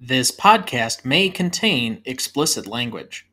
This podcast may contain explicit language.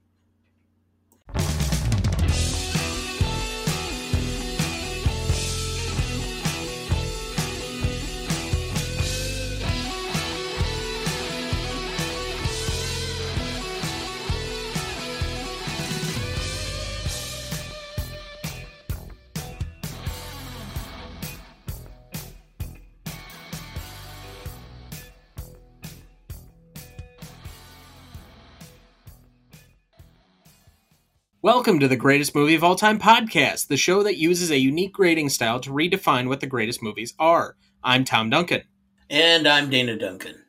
Welcome to the Greatest Movie of All Time podcast, the show that uses a unique grading style to redefine what the greatest movies are. I'm Tom Duncan. And I'm Dana Duncan.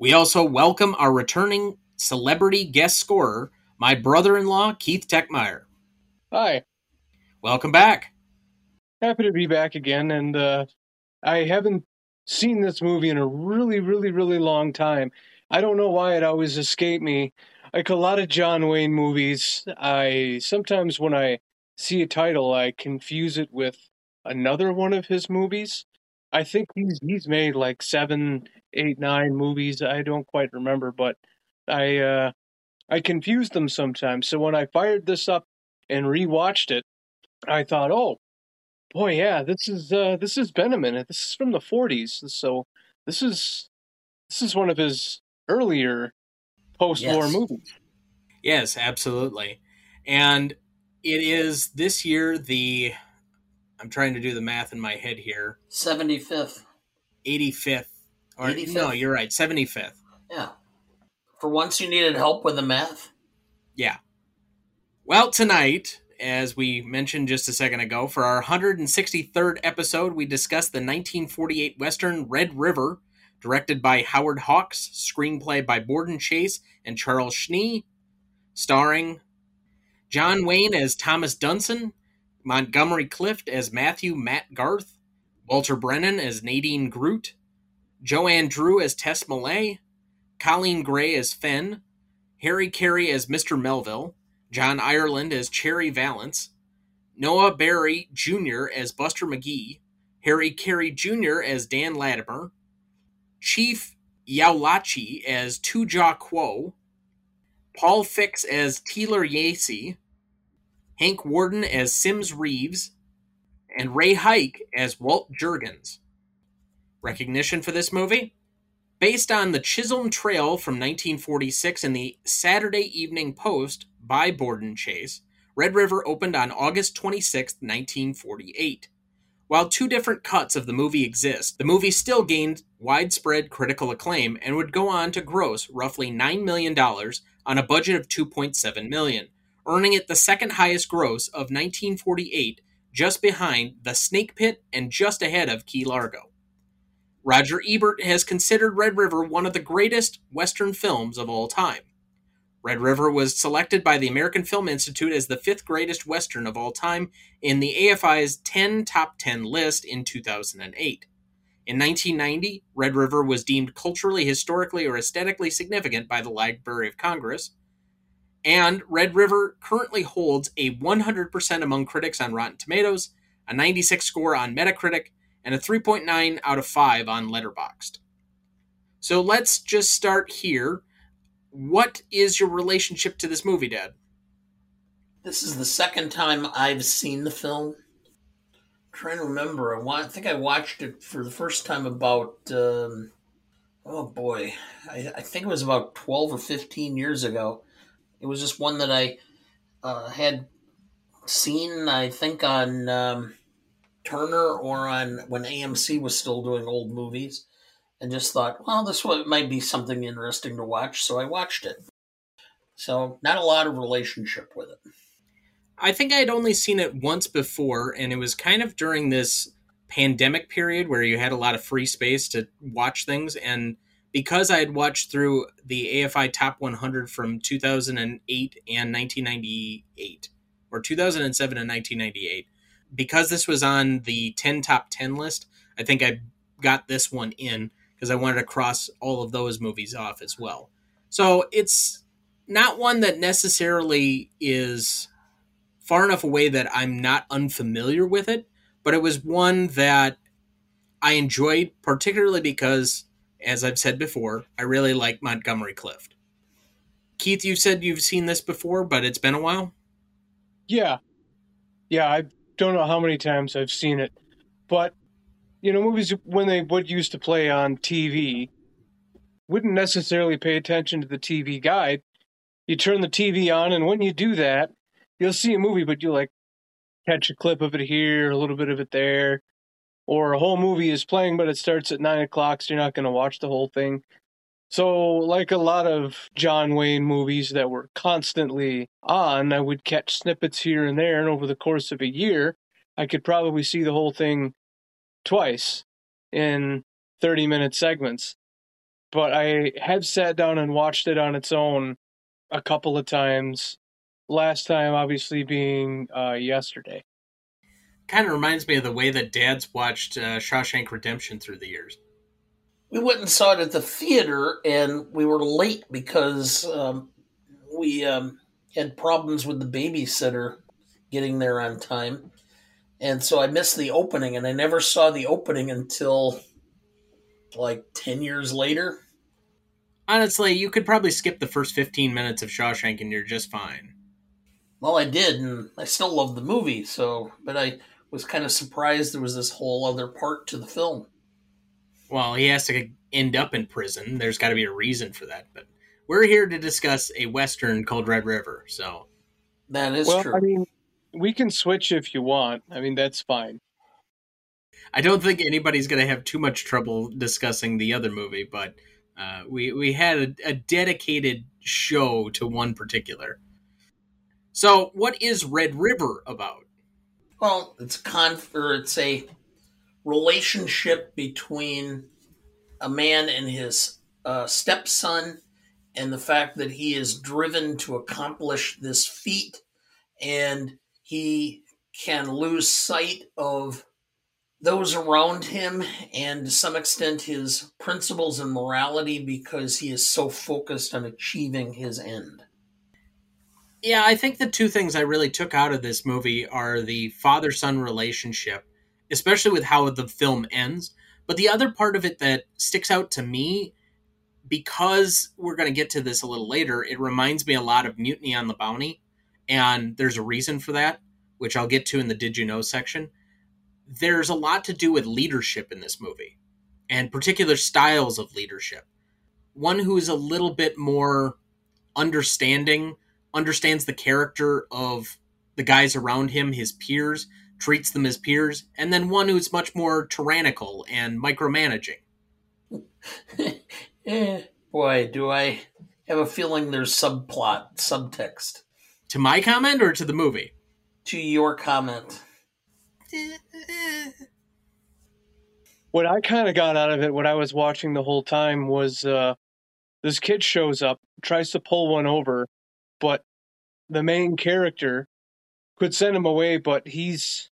We also welcome our returning celebrity guest scorer, my brother in law, Keith Techmeier. Hi. Welcome back. Happy to be back again. And uh, I haven't seen this movie in a really, really, really long time. I don't know why it always escaped me like a lot of John Wayne movies, I sometimes when I see a title, I confuse it with another one of his movies. I think he's he's made like seven, eight, nine movies. I don't quite remember, but I uh, I confuse them sometimes. So when I fired this up and rewatched it, I thought, oh boy, yeah, this is uh, this has been a minute. This is from the '40s, so this is this is one of his earlier post-war yes. movies. Yes, absolutely. And it is this year the I'm trying to do the math in my head here. 75th. 85th. Or 85th? no, you're right. 75th. Yeah. For once you needed help with the math? Yeah. Well, tonight, as we mentioned just a second ago, for our 163rd episode, we discussed the 1948 Western Red River directed by Howard Hawks, screenplay by Borden Chase and Charles Schnee, starring John Wayne as Thomas Dunson, Montgomery Clift as Matthew Matt Garth, Walter Brennan as Nadine Groot, Joanne Dru as Tess Millay, Coleen Gray as Fenn, Harry Carey as Mr. Melville, John Ireland as Cherry Valance, Noah Beery Jr. as Buster McGee, Harry Carey Jr. as Dan Latimer, Chief Yowlachie as Tuja Quo, Paul Fix as Teeler Yacy, Hank Worden as Simms Reeves, and Ray Hyke as Walt Jergens. Recognition for this movie? Based on the Chisholm Trail from 1946 and the Saturday Evening Post by Borden Chase, Red River opened on August 26, 1948. While two different cuts of the movie exist, the movie still gained widespread critical acclaim and would go on to gross roughly $9 million on a budget of 2.7 million, earning it the second highest gross of 1948, just behind The Snake Pit and just ahead of Key Largo. Roger Ebert has considered Red River one of the greatest Western films of all time. Red River was selected by the American Film Institute as the fifth greatest Western of all time in the AFI's 10 Top 10 list in 2008. In 1990, Red River was deemed culturally, historically, or aesthetically significant by the Library of Congress. And Red River currently holds a 100% among critics on Rotten Tomatoes, a 96 score on Metacritic, and a 3.9 out of 5 on Letterboxd. So let's just start here what is your relationship to this movie, Dad? This is the second time I've seen the film. Trying to remember, I, I think I watched it for the first time about, um, oh boy, I, I, think it was about 12 or 15 years ago. It was just one that I uh, had seen, I think, on um, Turner or on when AMC was still doing old movies and just thought, well, this might be something interesting to watch, so I watched it. So, not a lot of relationship with it. I think I had only seen it once before, and it was kind of during this pandemic period where you had a lot of free space to watch things. And because I had watched through the AFI Top 100 from 2008 and 1998, or 2007 and 1998, because this was on the 10 Top 10 list, I think I got this one in because I wanted to cross all of those movies off as well. So it's not one that necessarily is far enough away that I'm not unfamiliar with it, but it was one that I enjoyed, particularly because as I've said before, I really like Montgomery Clift. Keith, you said you've seen this before, but it's been a while. Yeah, yeah. I don't know how many times I've seen it, but you know, movies when they would used to play on TV, wouldn't necessarily pay attention to the TV guide. You turn the TV on, and when you do that, you'll see a movie, but you like catch a clip of it here, a little bit of it there, or a whole movie is playing, but it starts at nine o'clock, so you're not going to watch the whole thing. So, like a lot of John Wayne movies that were constantly on, I would catch snippets here and there, and over the course of a year, I could probably see the whole thing twice in 30 minute segments. But I have sat down and watched it on its own a couple of times. Last time, obviously, being uh, yesterday. Kind of reminds me of the way that dads watched uh, Shawshank Redemption through the years. We went and saw it at the theater, and we were late because um, we um, had problems with the babysitter getting there on time. And so I missed the opening, and I never saw the opening until like 10 years later. Honestly, you could probably skip the first 15 minutes of Shawshank and you're just fine. Well, I did, and I still love the movie, so, but I was kind of surprised there was this whole other part to the film. Well, he has to end up in prison. There's got to be a reason for that, but we're here to discuss a Western called Red River, so. That is well, true. I mean, we can switch if you want. I mean, that's fine. I don't think anybody's going to have too much trouble discussing the other movie, but uh, we we had a, a, dedicated show to one particular. So, what is Red River about? Well, it's con or it's a relationship between a man and his uh, stepson, and the fact that he is driven to accomplish this feat, and he can lose sight of those around him and to some extent his principles and morality because he is so focused on achieving his end. Yeah, I think the two things I really took out of this movie are the father son relationship, especially with how the film ends. But the other part of it that sticks out to me, because we're going to get to this a little later, it reminds me a lot of Mutiny on the Bounty. And there's a reason for that, which I'll get to in the Did You Know section there's a lot to do with leadership in this movie and particular styles of leadership. One who is a little bit more understanding, understands the character of the guys around him, his peers, treats them as peers, and then one who's much more tyrannical and micromanaging. eh, boy, do I have a feeling there's subplot, subtext. To my comment or to the movie? To your comment. what I kind of got out of it, what I was watching the whole time, was uh, this kid shows up, tries to pull one over, but the main character could send him away, but he's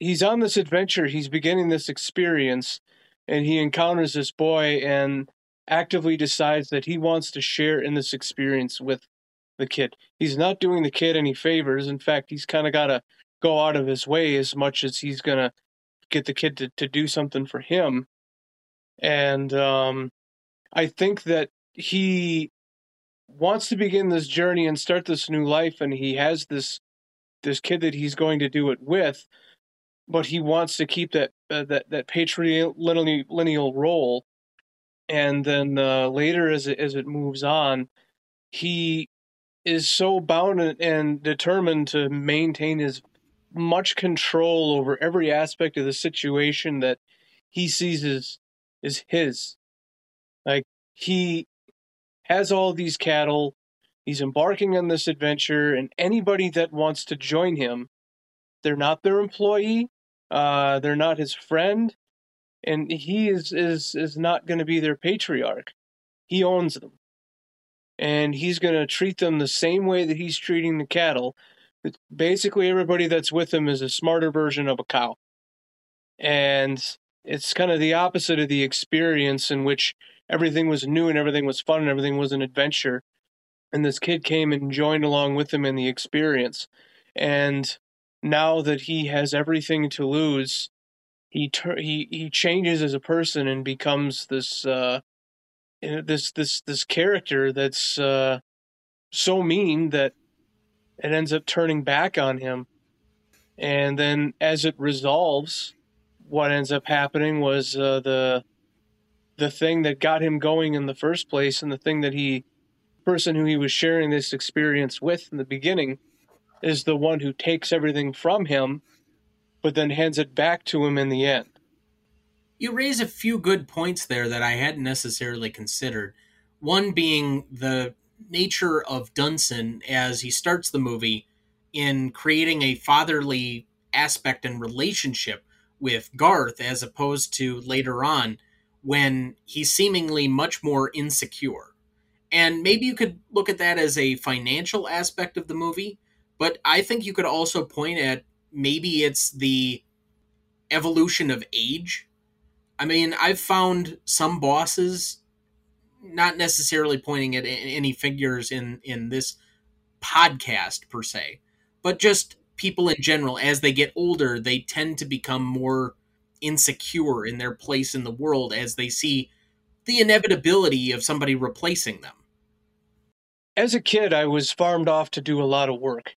he's on this adventure, he's beginning this experience, and he encounters this boy and actively decides that he wants to share in this experience with the kid. He's not doing the kid any favors. In fact, he's kind of got to go out of his way as much as he's going to get the kid to, to do something for him. And um, I think that he wants to begin this journey and start this new life, and he has this this kid that he's going to do it with, but he wants to keep that uh, that that patrilineal role. And then uh, later, as it as it moves on, he is so bound and determined to maintain his much control over every aspect of the situation that he sees as is his. Like he has all these cattle, he's embarking on this adventure, and anybody that wants to join him, they're not their employee, uh, they're not his friend, and he is is is not going to be their patriarch. He owns them, and he's going to treat them the same way that he's treating the cattle basically everybody that's with him is a smarter version of a cow. And it's kind of the opposite of the experience in which everything was new and everything was fun and everything was an adventure. And this kid came and joined along with him in the experience. And now that he has everything to lose, he he he changes as a person and becomes this uh, this this this character that's uh, so mean that it ends up turning back on him. And then as it resolves, what ends up happening was uh, the the thing that got him going in the first place and the thing that he person who he was sharing this experience with in the beginning is the one who takes everything from him but then hands it back to him in the end. You raise a few good points there that I hadn't necessarily considered. One being the nature of Dunson as he starts the movie in creating a fatherly aspect and relationship with Garth as opposed to later on when he's seemingly much more insecure. And maybe you could look at that as a financial aspect of the movie, but I think you could also point at maybe it's the evolution of age. I mean, I've found some bosses not necessarily pointing at any figures in in this podcast per se, but just people in general as they get older, they tend to become more insecure in their place in the world as they see the inevitability of somebody replacing them. As a kid, I was farmed off to do a lot of work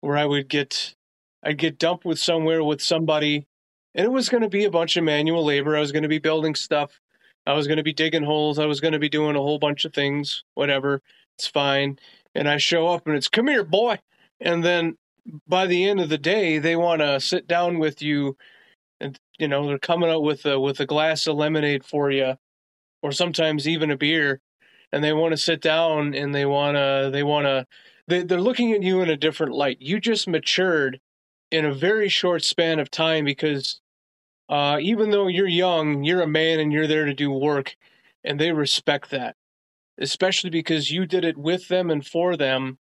where I would get I'd get dumped with somewhere with somebody and it was going to be a bunch of manual labor. I was going to be building stuff. I was going to be digging holes. I was going to be doing a whole bunch of things, whatever. It's fine. And I show up and it's, come here, boy. And then by the end of the day, they want to sit down with you you know they're coming out with a with a glass of lemonade for you or sometimes even a beer and they want to sit down and they want to they want to they, they're looking at you in a different light. You just matured in a very short span of time because uh, even though you're young you're a man and you're there to do work and they respect that especially because you did it with them and for them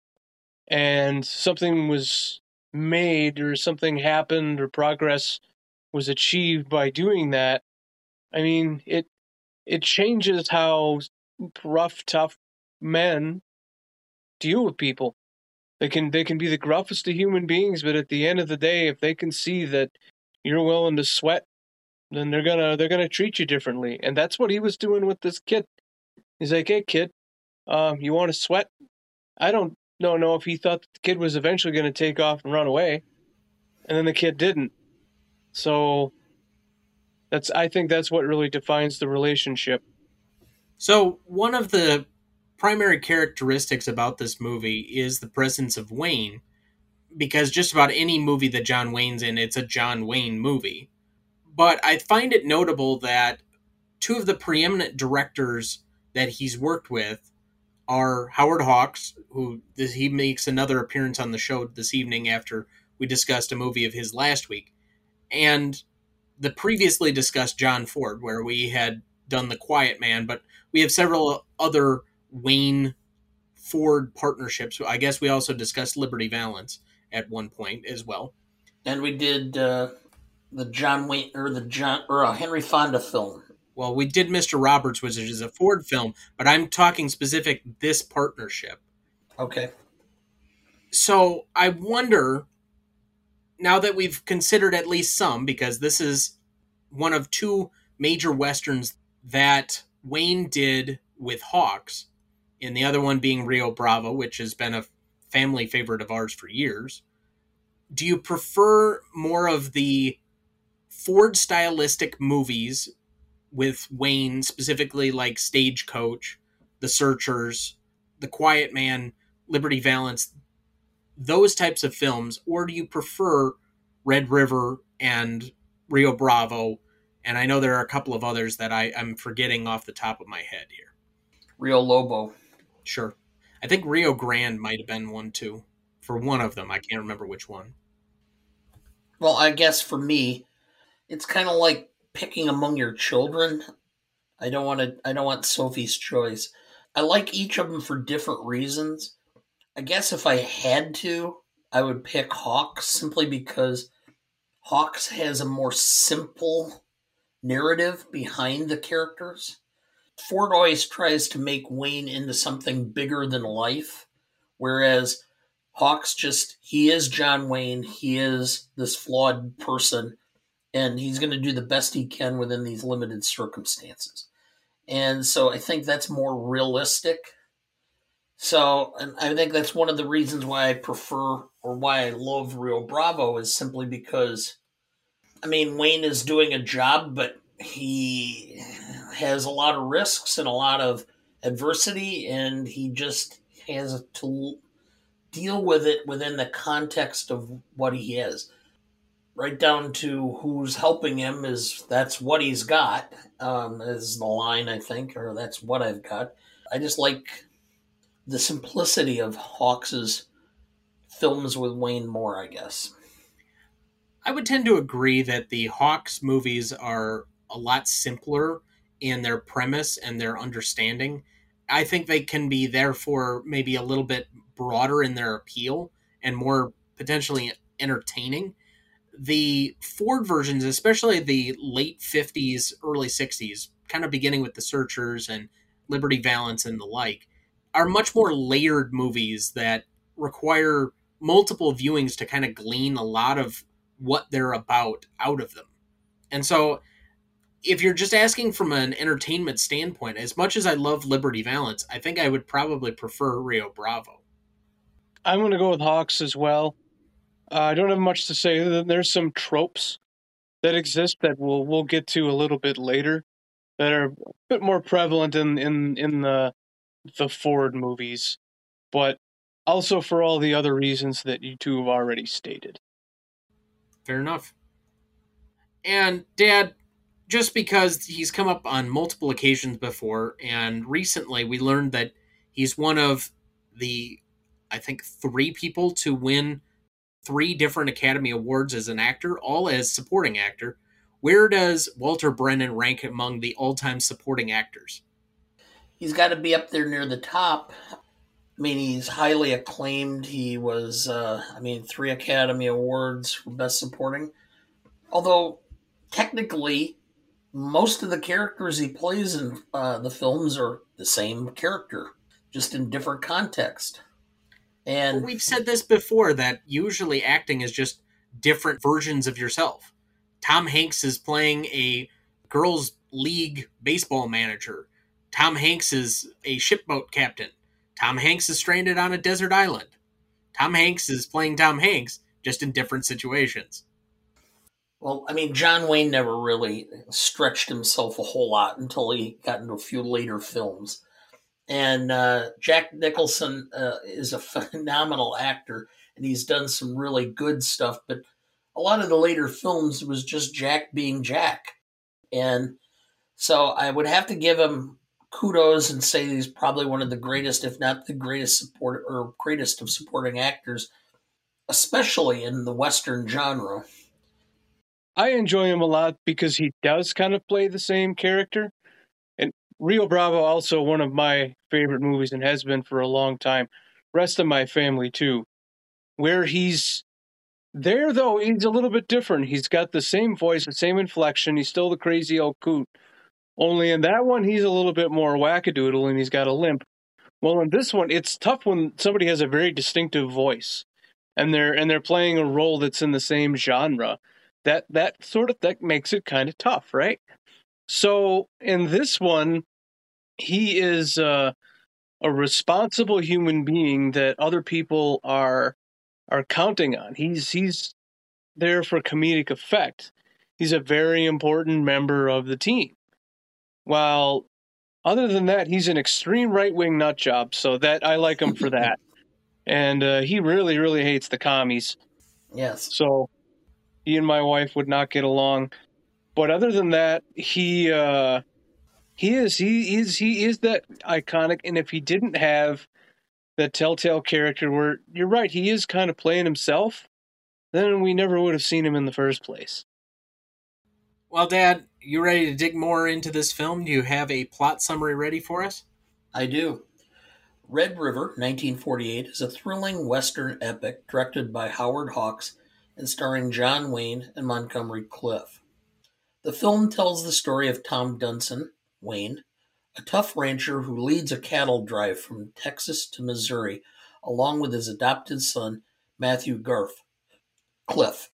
and something was made or something happened or progress was achieved by doing that, I mean, it it changes how rough, tough men deal with people. They can they can be the gruffest of human beings, but at the end of the day, if they can see that you're willing to sweat, then they're gonna they're gonna treat you differently. And that's what he was doing with this kid. He's like, "Hey, kid, um, you want to sweat?" I don't don't know if he thought the kid was eventually going to take off and run away, and then the kid didn't. So that's I think that's what really defines the relationship. So one of the primary characteristics about this movie is the presence of Wayne because just about any movie that John Wayne's in it's a John Wayne movie. But I find it notable that two of the preeminent directors that he's worked with are Howard Hawks, who he makes another appearance on the show this evening after we discussed a movie of his last week, and the previously discussed John Ford, where we had done The Quiet Man, but we have several other Wayne Ford partnerships. I guess we also discussed Liberty Valance at one point as well. And we did uh, the John Wayne or the John or a Henry Fonda film. Well, we did Mr. Roberts, which is a Ford film, but I'm talking specific this partnership. Okay. So I wonder now that we've considered at least some, because this is one of two major westerns that Wayne did with Hawks, and the other one being Rio Bravo, which has been a family favorite of ours for years. Do you prefer more of the Ford stylistic movies with Wayne, specifically like Stagecoach, The Searchers, The Quiet Man, Liberty Valance, those types of films, or do you prefer Red River and Rio Bravo? And I know there are a couple of others that I, I'm forgetting off the top of my head here. Rio Lobo. Sure. I think Rio Grande might have been one too. For one of them. I can't remember which one. Well, I guess for me, it's kind of like picking among your children. I don't want to I don't want Sophie's choice. I like each of them for different reasons. I guess if I had to, I would pick Hawks simply because Hawks has a more simple narrative behind the characters. Ford always tries to make Wayne into something bigger than life, whereas Hawks just, he is John Wayne. He is this flawed person, and he's going to do the best he can within these limited circumstances. And so I think that's more realistic. So, and I think that's one of the reasons why I prefer or why I love Rio Bravo is simply because, I mean, Wayne is doing a job, but he has a lot of risks and a lot of adversity, and he just has to deal with it within the context of what he has. Right down to who's helping him is that's what he's got, um, is the line, I think, or that's what I've got. I just like the simplicity of Hawks's films with Wayne Moore, I guess. I would tend to agree that the Hawks movies are a lot simpler in their premise and their understanding. I think they can be therefore maybe a little bit broader in their appeal and more potentially entertaining. The Ford versions, especially the late 50s, early 60s, kind of beginning with The Searchers and Liberty Valance and the like, are much more layered movies that require multiple viewings to kind of glean a lot of what they're about out of them. And so if you're just asking from an entertainment standpoint, as much as I love Liberty Valance, I think I would probably prefer Rio Bravo. I'm going to go with Hawks as well. Uh, I don't have much to say. There's some tropes that exist that we'll we'll get to a little bit later that are a bit more prevalent in in in the the Ford movies, but also for all the other reasons that you two have already stated. Fair enough. And Dad, just because he's come up on multiple occasions before, and recently we learned that he's one of the, I think, three people to win three different Academy Awards as an actor, all as supporting actor. Where does Walter Brennan rank among the all time supporting actors? He's got to be up there near the top. I mean, he's highly acclaimed. He was, uh, I mean, three Academy Awards for Best Supporting. Although, technically, most of the characters he plays in uh, the films are the same character, just in different context. And well, we've said this before that usually acting is just different versions of yourself. Tom Hanks is playing a girls' league baseball manager. Tom Hanks is a shipboat captain. Tom Hanks is stranded on a desert island. Tom Hanks is playing Tom Hanks, just in different situations. Well, I mean, John Wayne never really stretched himself a whole lot until he got into a few later films. And uh, Jack Nicholson uh, is a phenomenal actor, and he's done some really good stuff. But a lot of the later films was just Jack being Jack. And so I would have to give him kudos and say he's probably one of the greatest, if not the greatest support or greatest of supporting actors, especially in the Western genre. I enjoy him a lot because he does kind of play the same character. And Rio Bravo also one of my favorite movies and has been for a long time. Rest of my family too. Where he's there though, he's a little bit different. He's got the same voice, the same inflection. He's still the crazy old coot. Only in that one, he's a little bit more wackadoodle and he's got a limp. Well, in this one, it's tough when somebody has a very distinctive voice, and they're and they're playing a role that's in the same genre that that sort of that makes it kind of tough, right? So in this one, he is uh, a responsible human being that other people are are counting on. He's he's there for comedic effect. He's a very important member of the team. While other than that, he's an extreme right wing nut job. So that I like him for that. And uh, he really, really hates the commies. Yes. So he and my wife would not get along. But other than that, he uh, he is he is he is that iconic. And if he didn't have that telltale character, where you're right, he is kind of playing himself, then we never would have seen him in the first place. Well, Dad, you ready to dig more into this film? Do you have a plot summary ready for us? I do. Red River, 1948, is a thrilling Western epic directed by Howard Hawks and starring John Wayne and Montgomery Clift. The film tells the story of Tom Dunson, Wayne, a tough rancher who leads a cattle drive from Texas to Missouri along with his adopted son, Matthew Garth, Clift.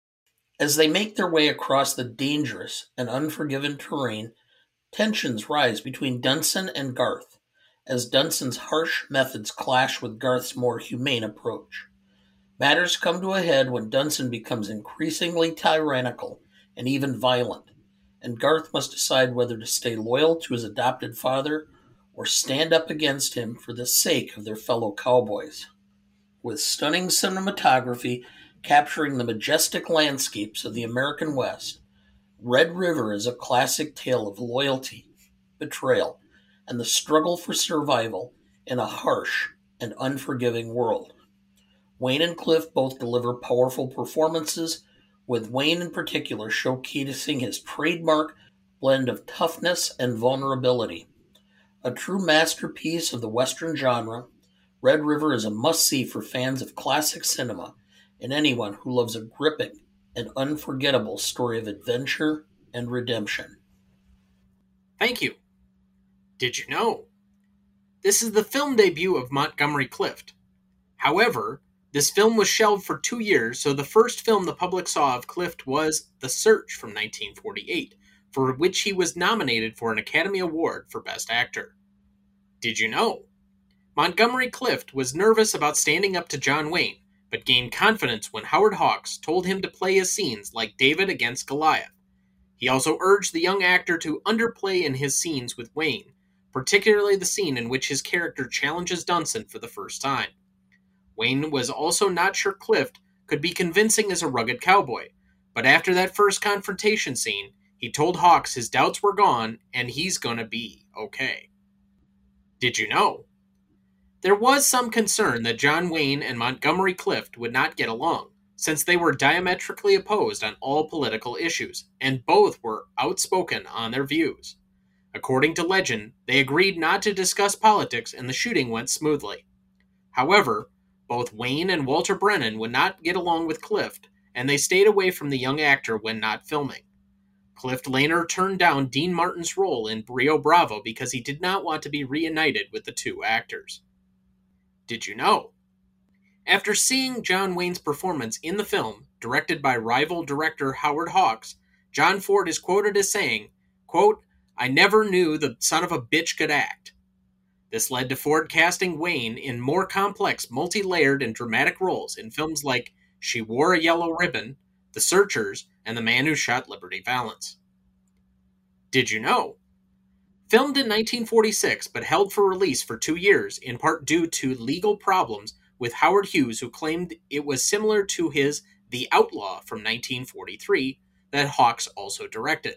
As they make their way across the dangerous and unforgiving terrain, Tensions rise between Dunson and Garth as Dunson's harsh methods clash with Garth's more humane approach. Matters come to a head when Dunson becomes increasingly tyrannical and even violent, and Garth must decide whether to stay loyal to his adopted father or stand up against him for the sake of their fellow cowboys. With stunning cinematography capturing the majestic landscapes of the American West, Red River is a classic tale of loyalty, betrayal, and the struggle for survival in a harsh and unforgiving world. Wayne and Clift both deliver powerful performances, with Wayne in particular showcasing his trademark blend of toughness and vulnerability. A true masterpiece of the Western genre, Red River is a must see for fans of classic cinema and anyone who loves a gripping and unforgettable story of adventure and redemption. Thank you. Did you know? This is the film debut of Montgomery Clift. However, this film was shelved for two years, so the first film the public saw of Clift was The Search from 1948, for which he was nominated for an Academy Award for Best Actor. Did you know? Montgomery Clift was nervous about standing up to John Wayne, but gained confidence when Howard Hawks told him to play his scenes like David against Goliath. He also urged the young actor to underplay in his scenes with Wayne, particularly the scene in which his character challenges Dunson for the first time. Wayne was also not sure Clift could be convincing as a rugged cowboy, but after that first confrontation scene, he told Hawks his doubts were gone and he's gonna be okay. Did you know? There was some concern that John Wayne and Montgomery Clift would not get along, since they were diametrically opposed on all political issues, and both were outspoken on their views. According to legend, they agreed not to discuss politics and the shooting went smoothly. However, both Wayne and Walter Brennan would not get along with Clift, and they stayed away from the young actor when not filming. Clift later turned down Dean Martin's role in Rio Bravo because he did not want to be reunited with the two actors. Did you know? After seeing John Wayne's performance in the film, directed by rival director Howard Hawks, John Ford is quoted as saying, quote, I never knew the son of a bitch could act. This led to Ford casting Wayne in more complex, multi layered, and dramatic roles in films like She Wore a Yellow Ribbon, The Searchers, and The Man Who Shot Liberty Valance. Did you know? Filmed in 1946 but held for release for two years, in part due to legal problems with Howard Hughes, who claimed it was similar to his The Outlaw from 1943 that Hawks also directed.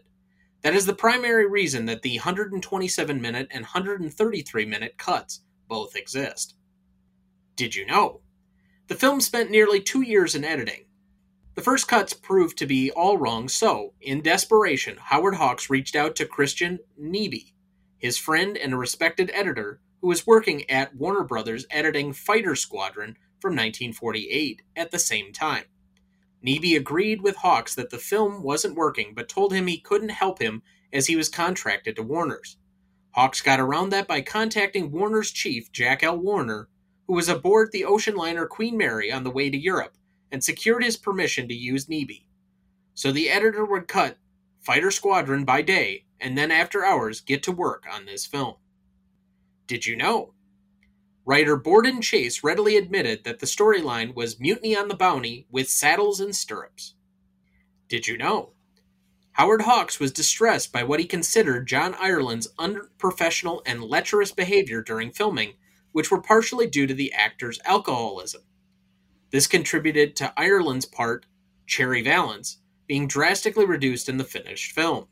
That is the primary reason that the 127 minute and 133 minute cuts both exist. Did you know? The film spent nearly two years in editing. The first cuts proved to be all wrong, so, in desperation, Howard Hawks reached out to Christian Nyby, his friend and a respected editor, who was working at Warner Brothers editing Fighter Squadron from 1948 at the same time. Nyby agreed with Hawks that the film wasn't working, but told him he couldn't help him as he was contracted to Warner's. Hawks got around that by contacting Warner's chief, Jack L. Warner, who was aboard the ocean liner Queen Mary on the way to Europe, and secured his permission to use Nyby. So the editor would cut Fighter Squadron by day, and then after hours get to work on this film. Did you know? Writer Borden Chase readily admitted that the storyline was Mutiny on the Bounty with saddles and stirrups. Did you know? Howard Hawks was distressed by what he considered John Ireland's unprofessional and lecherous behavior during filming, which were partially due to the actor's alcoholism. This contributed to Ireland's part, Cherry Valance, being drastically reduced in the finished film.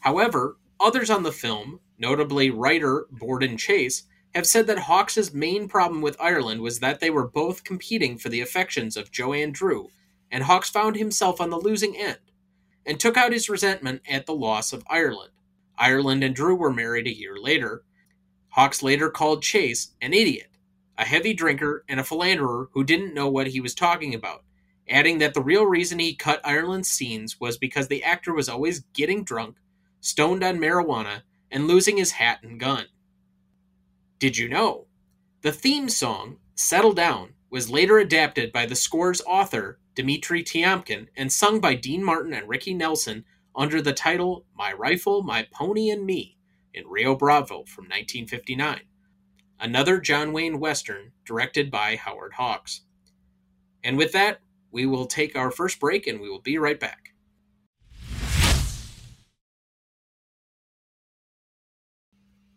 However, others on the film, notably writer Borden Chase, have said that Hawks's main problem with Ireland was that they were both competing for the affections of Joanne Dru, and Hawks found himself on the losing end, and took out his resentment at the loss of Ireland. Ireland and Dru were married a year later. Hawks later called Chase an idiot, a heavy drinker, and a philanderer who didn't know what he was talking about, adding that the real reason he cut Ireland's scenes was because the actor was always getting drunk, stoned on marijuana, and losing his hat and gun. Did you know? The theme song, Settle Down, was later adapted by the score's author, Dmitri Tiomkin, and sung by Dean Martin and Ricky Nelson under the title My Rifle, My Pony, and Me in Rio Bravo from 1959, another John Wayne Western directed by Howard Hawks. And with that, we will take our first break and we will be right back.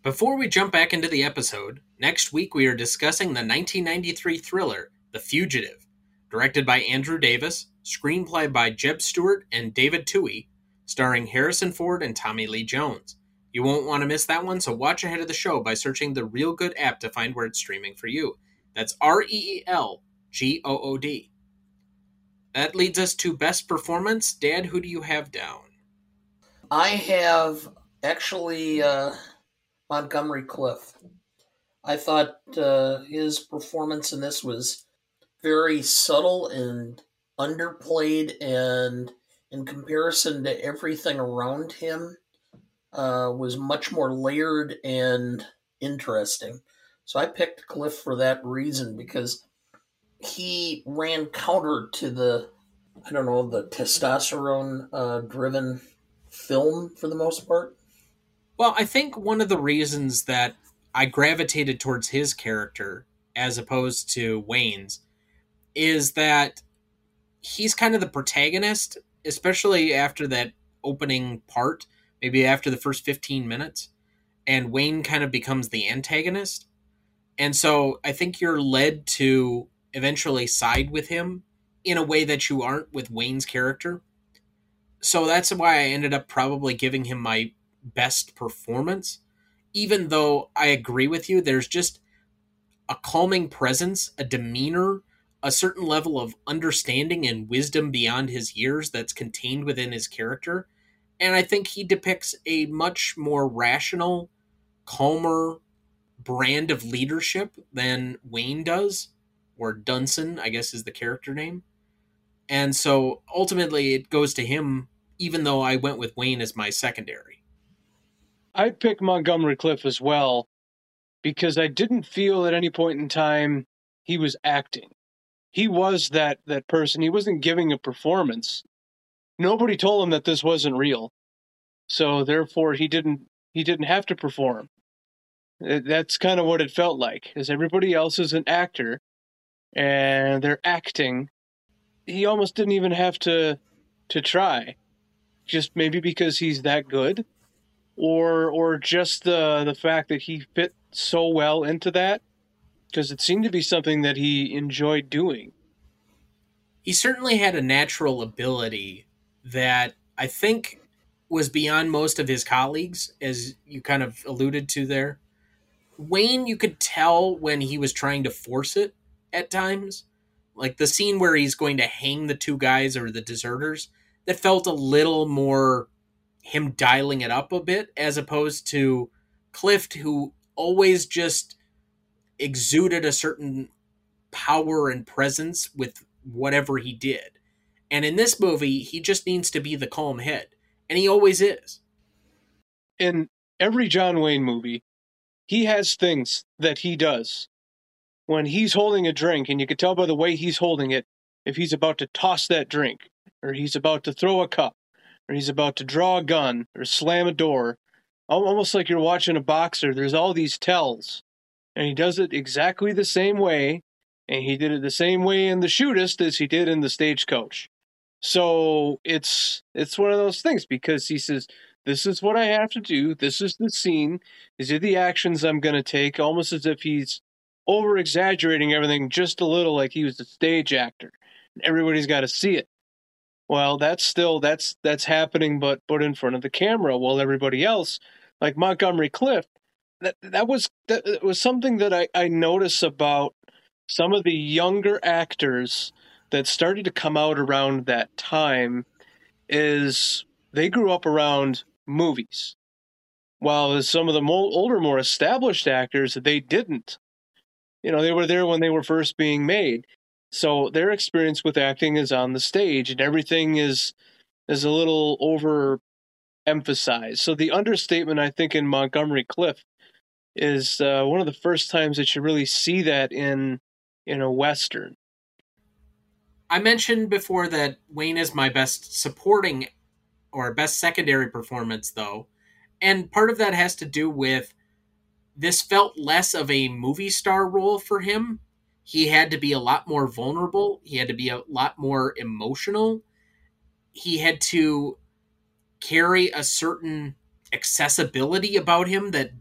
Before we jump back into the episode, next week we are discussing the 1993 thriller The Fugitive, directed by Andrew Davis, screenplay by Jeb Stuart and David Twohy, starring Harrison Ford and Tommy Lee Jones. You won't want to miss that one, so watch ahead of the show by searching the Reelgood app to find where it's streaming for you. That's R E E L G O O D. That leads us to best performance. Dad, who do you have down? I have actually uh, Montgomery Clift. I thought uh, his performance in this was very subtle and underplayed, and in comparison to everything around him, uh, was much more layered and interesting. So I picked Clift for that reason because he ran counter to the, I don't know, the testosterone uh, driven film for the most part. Well, I think one of the reasons that I gravitated towards his character as opposed to Wayne's is that he's kind of the protagonist, especially after that opening part, maybe after the first 15 minutes, and Wayne kind of becomes the antagonist. And so I think you're led to eventually side with him in a way that you aren't with Wayne's character. So that's why I ended up probably giving him my best performance, even though I agree with you, there's just a calming presence, a demeanor, a certain level of understanding and wisdom beyond his years that's contained within his character. And I think he depicts a much more rational, calmer brand of leadership than Wayne does, or Dunson, I guess is the character name. And so ultimately it goes to him, even though I went with Wayne as my secondary. I picked Montgomery Clift as well because I didn't feel at any point in time he was acting. He was that that person. He wasn't giving a performance. Nobody told him that this wasn't real. So therefore he didn't he didn't have to perform. Uh, that's kind of what it felt like. As everybody else is an actor and they're acting, he almost didn't even have to to try. Just maybe because he's that good or or just the the fact that he fit so well into that because it seemed to be something that he enjoyed doing. He certainly had a natural ability that I think was beyond most of his colleagues, as you kind of alluded to there. Wayne, you could tell when he was trying to force it at times. Like the scene where he's going to hang the two guys or the deserters, that felt a little more him dialing it up a bit as opposed to Clift, who always just exuded a certain power and presence with whatever he did. And in this movie, he just needs to be the calm head, and he always is. In every John Wayne movie, he has things that he does. When he's holding a drink, and you can tell by the way he's holding it if he's about to toss that drink, or he's about to throw a cup, or he's about to draw a gun or slam a door, almost like you're watching a boxer. There's all these tells, and he does it exactly the same way, and he did it the same way in the shootist as he did in the stagecoach. So it's it's one of those things because he says, "This is what I have to do. This is the scene. These are the actions I'm going to take." Almost as if he's over exaggerating everything just a little, like he was a stage actor. Everybody's got to see it. Well, that's still that's that's happening, but but in front of the camera, while everybody else, like Montgomery Clift, that that was that was something that I I notice about some of the younger actors that started to come out around that time is they grew up around movies while some of the more, older more established actors they didn't. You know they were there when they were first being made so their experience with acting is on the stage, and everything is is a little over emphasized. So the understatement, I think, in Montgomery Clift is uh, one of the first times that you really see that in in a western. I mentioned before that Wayne is my best supporting or best secondary performance though. And part of that has to do with this felt less of a movie star role for him. He had to be a lot more vulnerable, he had to be a lot more emotional. He had to carry a certain accessibility about him that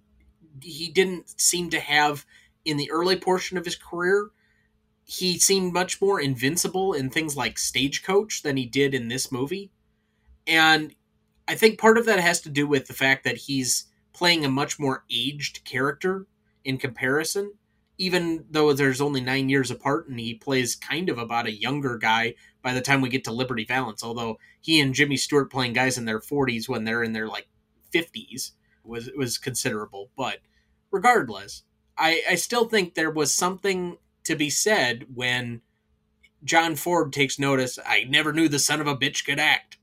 he didn't seem to have in the early portion of his career. He seemed much more invincible in things like Stagecoach than he did in this movie. And I think part of that has to do with the fact that he's playing a much more aged character in comparison, even though there's only nine years apart and he plays kind of about a younger guy by the time we get to Liberty Valance. Although he and Jimmy Stewart playing guys in their 40s when they're in their like 50s was was considerable. But regardless, I, I still think there was something to be said when John Ford takes notice. I never knew the son of a bitch could act.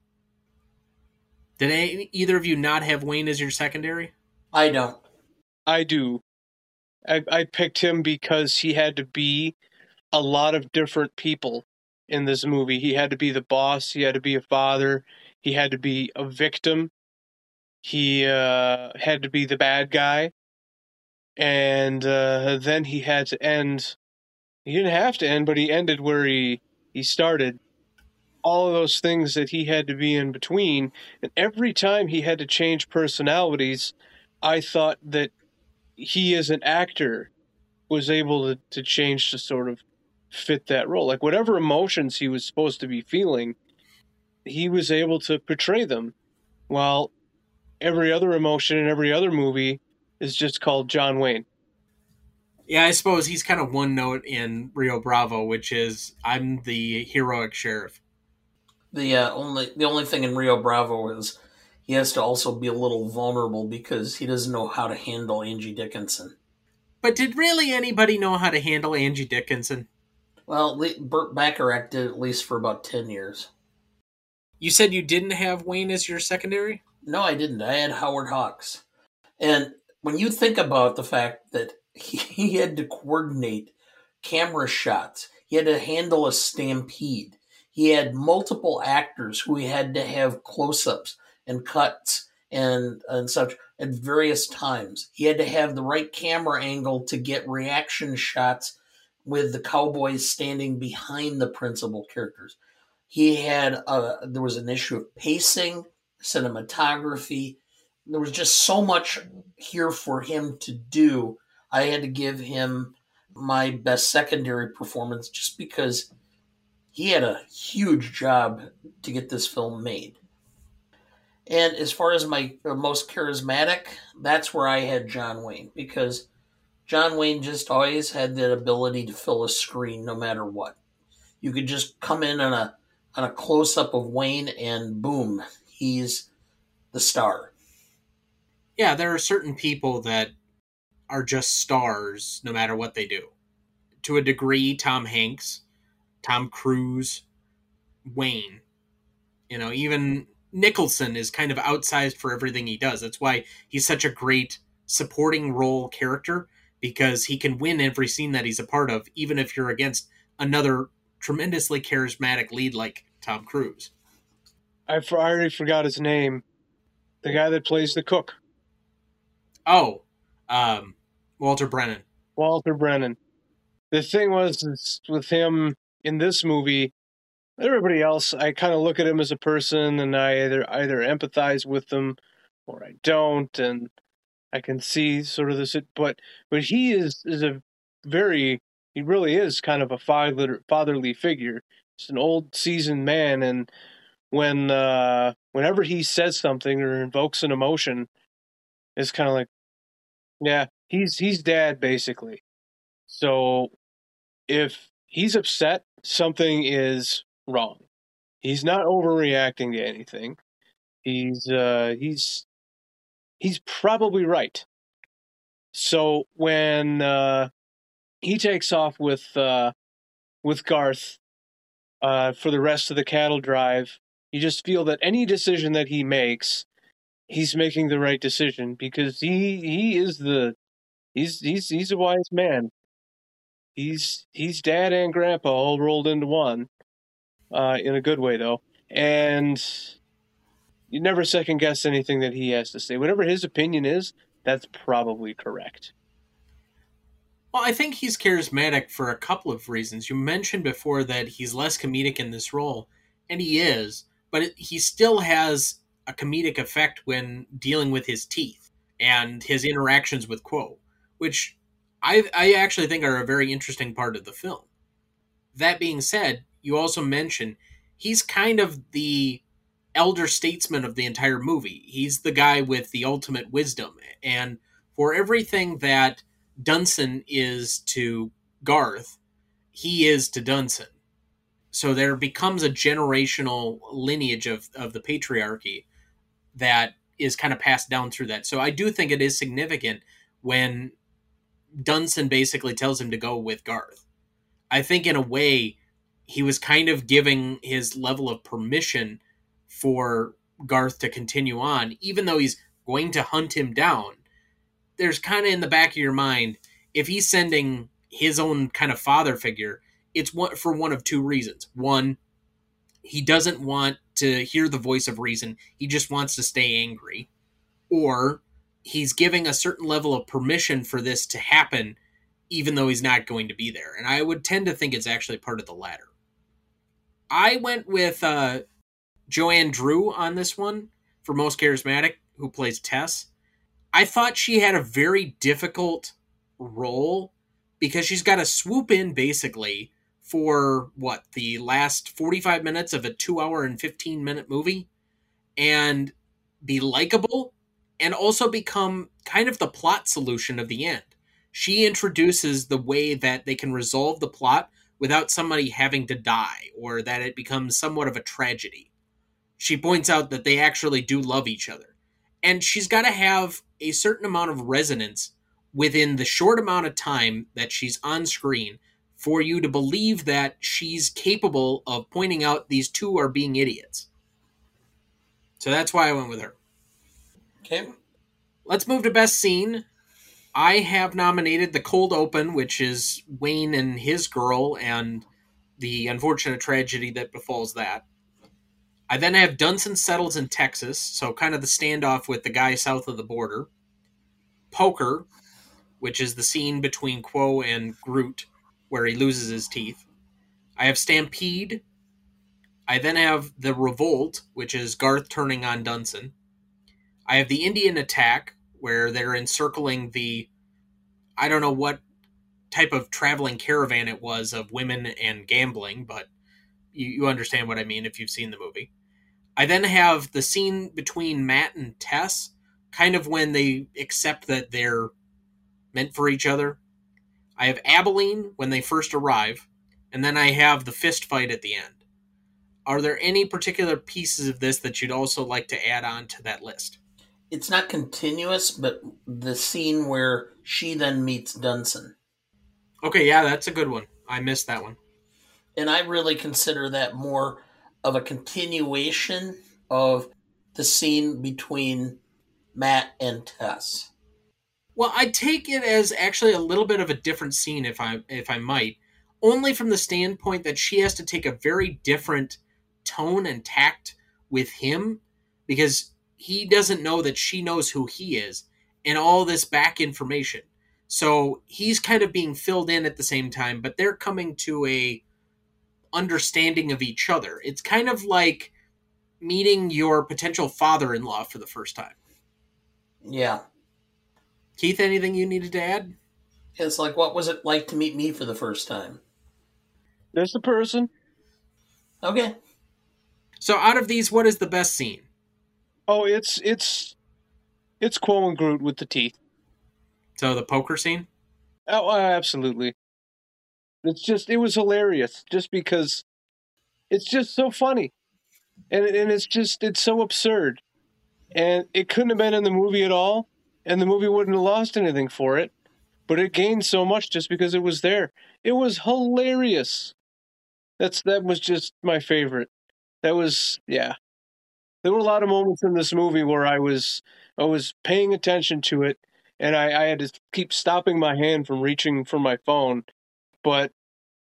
Did any, either of you not have Wayne as your secondary? I don't. I do. I, I picked him because he had to be a lot of different people in this movie. He had to be the boss. He had to be a father. He had to be a victim. He uh, had to be the bad guy. And uh, then he had to end. He didn't have to end, but he ended where he, he started. All of those things that he had to be in between. And every time he had to change personalities, I thought that he, as an actor, was able to, to change to sort of fit that role. Like whatever emotions he was supposed to be feeling, he was able to portray them. While every other emotion in every other movie is just called John Wayne. Yeah, I suppose he's kind of one note in Rio Bravo, which is I'm the heroic sheriff. The uh, only the only thing in Rio Bravo is he has to also be a little vulnerable because he doesn't know how to handle Angie Dickinson. But did really anybody know how to handle Angie Dickinson? Well, Burt Bacharach did at least for about 10 years. You said you didn't have Wayne as your secondary? No, I didn't. I had Howard Hawks. And when you think about the fact that he, he had to coordinate camera shots, he had to handle a stampede, he had multiple actors who he had to have close ups and cuts and, and such at various times. He had to have the right camera angle to get reaction shots with the cowboys standing behind the principal characters. He had a, there was an issue of pacing, cinematography. There was just so much here for him to do. I had to give him my best secondary performance just because he had a huge job to get this film made. And as far as my most charismatic, that's where I had John Wayne because John Wayne just always had that ability to fill a screen no matter what. You could just come in on a on a close up of Wayne and boom, he's the star. Yeah, there are certain people that are just stars no matter what they do. To a degree, Tom Hanks, Tom Cruise, Wayne. You know, even Nicholson is kind of outsized for everything he does. That's why he's such a great supporting role character because he can win every scene that he's a part of, even if you're against another tremendously charismatic lead like Tom Cruise. I already forgot his name. The guy that plays the cook. Oh, um, Walter Brennan. Walter Brennan. The thing was with him in this movie, everybody else, I kind of look at him as a person, and I either either empathize with them or I don't, and I can see sort of this, but but he is is a very he really is kind of a father fatherly figure. He's an old seasoned man, and when uh, whenever he says something or invokes an emotion, it's kind of like, yeah, he's he's dad basically. So if he's upset, something is wrong. He's not overreacting to anything. He's uh, he's he's probably right. So when uh, he takes off with uh, with Garth uh, for the rest of the cattle drive, you just feel that any decision that he makes, he's making the right decision because he he is the he's he's he's a wise man. He's he's dad and grandpa all rolled into one, uh, in a good way though, and you never second guess anything that he has to say. Whatever his opinion is, that's probably correct. Well, I think he's charismatic for a couple of reasons. You mentioned before that he's less comedic in this role, and he is, but he still has a comedic effect when dealing with his teeth and his interactions with Quo, which I, I actually think are a very interesting part of the film. That being said, you also mentioned he's kind of the elder statesman of the entire movie. He's the guy with the ultimate wisdom. And for everything that Dunson is to Garth, he is to Dunson. So there becomes a generational lineage of, of the patriarchy that is kind of passed down through that. So I do think it is significant when Dunson basically tells him to go with Garth. I think in a way he was kind of giving his level of permission for Garth to continue on, even though he's going to hunt him down. There's kind of in the back of your mind, if he's sending his own kind of father figure, it's one for one of two reasons. One, he doesn't want to hear the voice of reason. He just wants to stay angry. Or he's giving a certain level of permission for this to happen even though he's not going to be there. And I would tend to think it's actually part of the latter. I went with uh, Joanne Dru on this one for most charismatic, who plays Tess. I thought she had a very difficult role because she's got to swoop in basically for what the last 45 minutes of a 2 hour and 15 minute movie and be likable and also become kind of the plot solution of the end. She introduces the way that they can resolve the plot without somebody having to die or that it becomes somewhat of a tragedy. She points out that they actually do love each other. And she's got to have a certain amount of resonance within the short amount of time that she's on screen for you to believe that she's capable of pointing out these two are being idiots. So that's why I went with her. Okay. Let's move to best scene. I have nominated the cold open, which is Wayne and his girl and the unfortunate tragedy that befalls that. I then have Dunson settles in Texas, so kind of the standoff with the guy south of the border. Poker, which is the scene between Quo and Groot, where he loses his teeth. I have Stampede. I then have the Revolt, which is Garth turning on Dunson. I have the Indian attack, where they're encircling the, I don't know what type of traveling caravan it was of women and gambling, but you, you understand what I mean if you've seen the movie. I then have the scene between Matt and Tess, kind of when they accept that they're meant for each other. I have Abilene when they first arrive, and then I have the fist fight at the end. Are there any particular pieces of this that you'd also like to add on to that list? It's not continuous, but the scene where she then meets Dunson. Okay, yeah, that's a good one. I missed that one. And I really consider that more of a continuation of the scene between Matt and Tess. Well, I take it as actually a little bit of a different scene, if I if I might, only from the standpoint that she has to take a very different tone and tact with him because he doesn't know that she knows who he is and all this back information. So he's kind of being filled in at the same time, but they're coming to a understanding of each other. It's kind of like meeting your potential father-in-law for the first time. Yeah. Keith, anything you needed to add? It's like, what was it like to meet me for the first time? There's the person. Okay. So, out of these, what is the best scene? Oh, it's it's it's Quo and Groot with the teeth. So, the poker scene? Oh, uh, absolutely. It's just it was hilarious, just because it's just so funny, and and it's just it's so absurd, and it couldn't have been in the movie at all, and the movie wouldn't have lost anything for it, but it gained so much just because it was there. It was hilarious. That's that was just my favorite. That was yeah. There were a lot of moments in this movie where I was I was paying attention to it, and I, I had to keep stopping my hand from reaching for my phone. But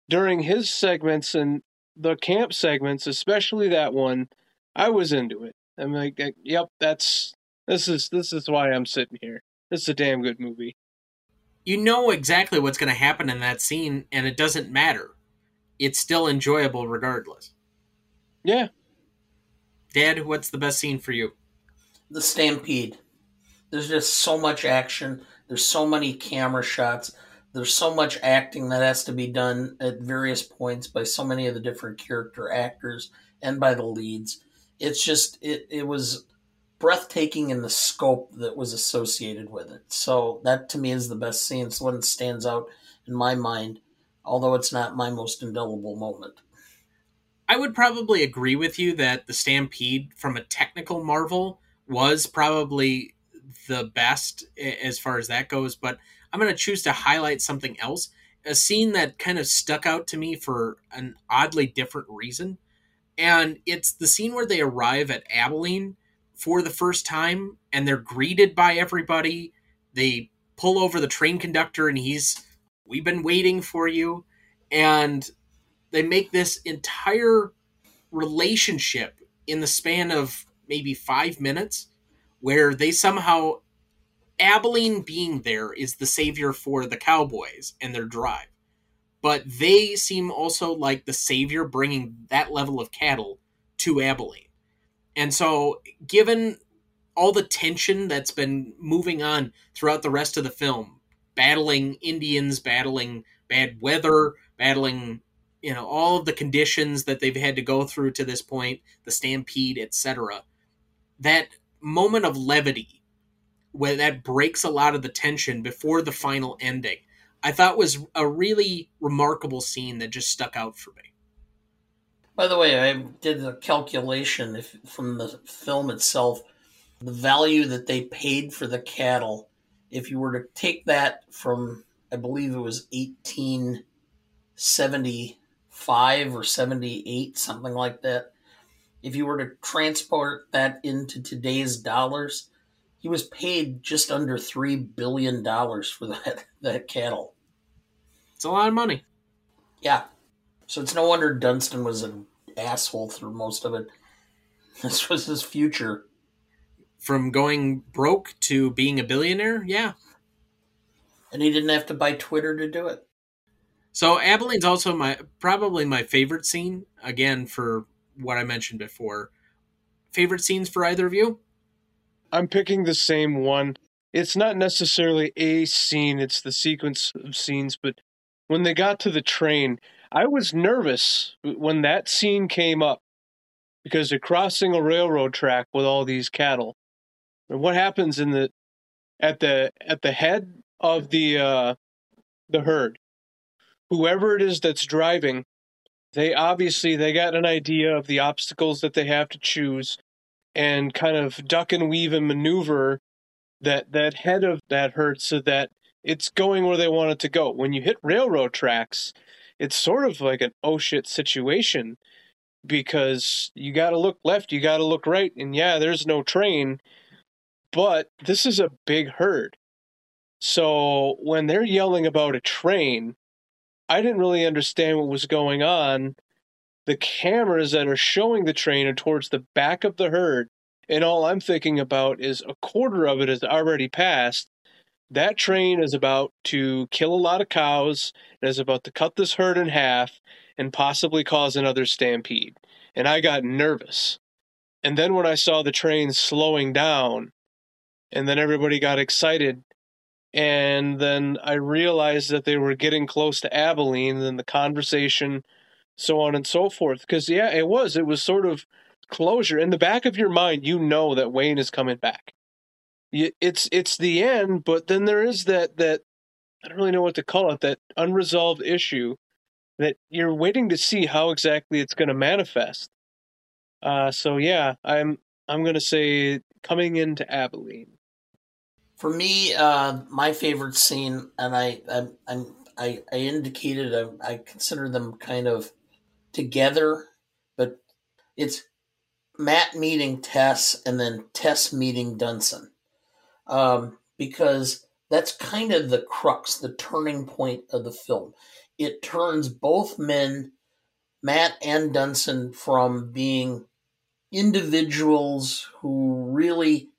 during his segments and the camp segments, especially that one, I was into it. I'm like, yep, that's this is this is why I'm sitting here. This is a damn good movie. You know exactly what's going to happen in that scene, and it doesn't matter. It's still enjoyable regardless. Yeah. Dad, what's the best scene for you? The Stampede. There's just so much action. There's so many camera shots. There's so much acting that has to be done at various points by so many of the different character actors and by the leads. It's just it it was breathtaking in the scope that was associated with it. So that to me is the best scene. It's the one that stands out in my mind, although it's not my most indelible moment. I would probably agree with you that the Stampede, from a technical marvel, was probably the best as far as that goes. But I'm going to choose to highlight something else. A scene that kind of stuck out to me for an oddly different reason. And it's the scene where they arrive at Abilene for the first time and they're greeted by everybody. They pull over the train conductor and he's, We've been waiting for you. And they make this entire relationship in the span of maybe five minutes where they somehow Abilene being there is the savior for the Cowboys and their drive. But they seem also like the savior bringing that level of cattle to Abilene. And so, given all the tension that's been moving on throughout the rest of the film, battling Indians, battling bad weather, battling you know all of the conditions that they've had to go through to this point the stampede etc that moment of levity where that breaks a lot of the tension before the final ending i thought was a really remarkable scene that just stuck out for me by the way i did the calculation if, from the film itself the value that they paid for the cattle if you were to take that from i believe it was eighteen seventy. 75 or 78, something like that. If you were to transport that into today's dollars, he was paid just under $3 billion for that, that cattle. It's a lot of money. Yeah. So it's no wonder Dunson was an asshole through most of it. This was his future. From going broke to being a billionaire? Yeah. And he didn't have to buy Twitter to do it. So Abilene's also my probably my favorite scene. Again, for what I mentioned before. Favorite scenes for either of you? I'm picking the same one. It's not necessarily a scene, it's the sequence of scenes, but when they got to the train, I was nervous when that scene came up because they're crossing a railroad track with all these cattle. And what happens in the at the at the head of the uh the herd whoever it is that's driving, they obviously they got an idea of the obstacles that they have to choose and kind of duck and weave and maneuver that that head of that herd so that it's going where they want it to go. When you hit railroad tracks, it's sort of like an oh shit situation because you got to look left, you got to look right, and yeah, there's no train, but this is a big herd. So when they're yelling about a train, I didn't really understand what was going on. The cameras that are showing the train are towards the back of the herd, and all I'm thinking about is a quarter of it has already passed. That train is about to kill a lot of cows, and is about to cut this herd in half and possibly cause another stampede. And I got nervous. And then when I saw the train slowing down, and then everybody got excited, and then I realized that they were getting close to Abilene, and the conversation, so on and so forth. Because yeah, it was. It was sort of closure in the back of your mind. You know that Wayne is coming back. It's it's the end, but then there is that that I don't really know what to call it. That unresolved issue that you're waiting to see how exactly it's going to manifest. Uh, so yeah, I'm I'm going to say coming into Abilene. For me, uh, my favorite scene, and I, I, I, I indicated I, I consider them kind of together, but it's Matt meeting Tess and then Tess meeting Dunson, um, because that's kind of the crux, the turning point of the film. It turns both men, Matt and Dunson, from being individuals who really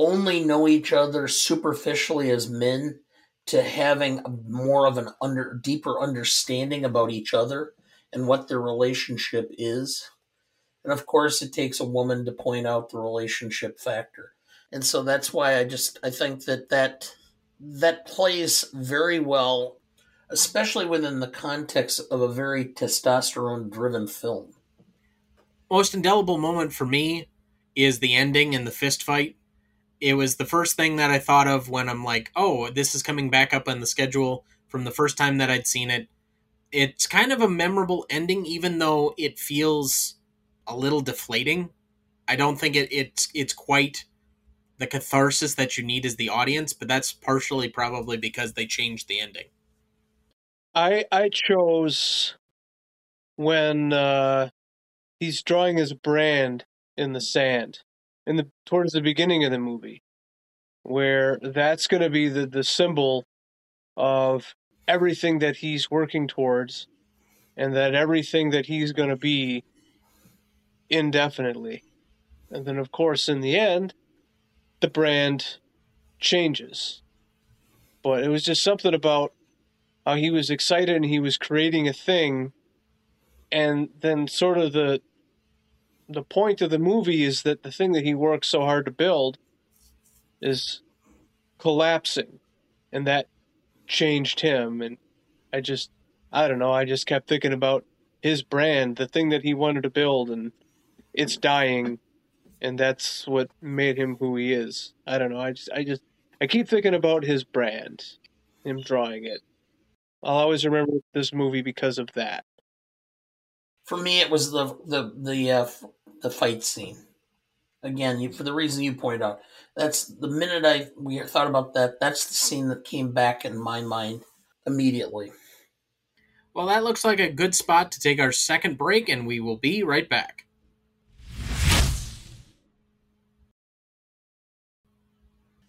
only know each other superficially as men to having more of an under deeper understanding about each other and what their relationship is. And of course, it takes a woman to point out the relationship factor. And so that's why I just I think that that that plays very well, especially within the context of a very testosterone driven film. Most indelible moment for me is the ending in the fist fight. It was the first thing that I thought of when I'm like, oh, this is coming back up on the schedule from the first time that I'd seen it. It's kind of a memorable ending, even though it feels a little deflating. I don't think it, it's it's quite the catharsis that you need as the audience, but that's partially probably because they changed the ending. I I chose when uh, he's drawing his brand in the sand in the towards the beginning of the movie, where that's going to be the the symbol of everything that he's working towards, and that everything that he's going to be indefinitely. And then, of course, in the end, the brand changes. But it was just something about how he was excited and he was creating a thing. And then, sort of, the the point of the movie is that the thing that he worked so hard to build is collapsing. And that changed him. And I just, I don't know, I just kept thinking about his brand, the thing that he wanted to build, and it's dying and that's what made him who he is. I don't know. I just I just I keep thinking about his brand, him drawing it. I'll always remember this movie because of that. For me, it was the the the uh, the fight scene. Again, you, for the reason you pointed out, that's the minute I we thought about that. That's the scene that came back in my mind immediately. Well, that looks like a good spot to take our second break, and we will be right back.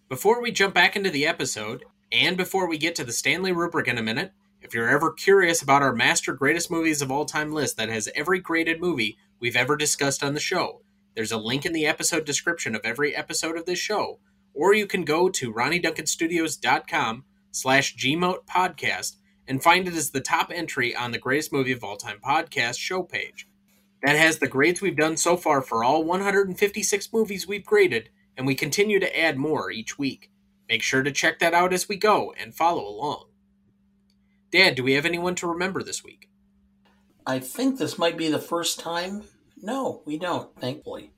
Before we jump back into the episode, and before we get to the Stanley rubric in a minute, if you're ever curious about our master greatest movies of all time list that has every graded movie we've ever discussed on the show, there's a link in the episode description of every episode of this show, or you can go to ronnieduncanstudios.com slash gmoat podcast and find it as the top entry on the greatest movie of all time podcast show page. That has the grades we've done so far for all 156 movies we've graded and we continue to add more each week. Make sure to check that out as we go and follow along. Dad, do we have anyone to remember this week? I think this might be the first time. No, we don't, thankfully.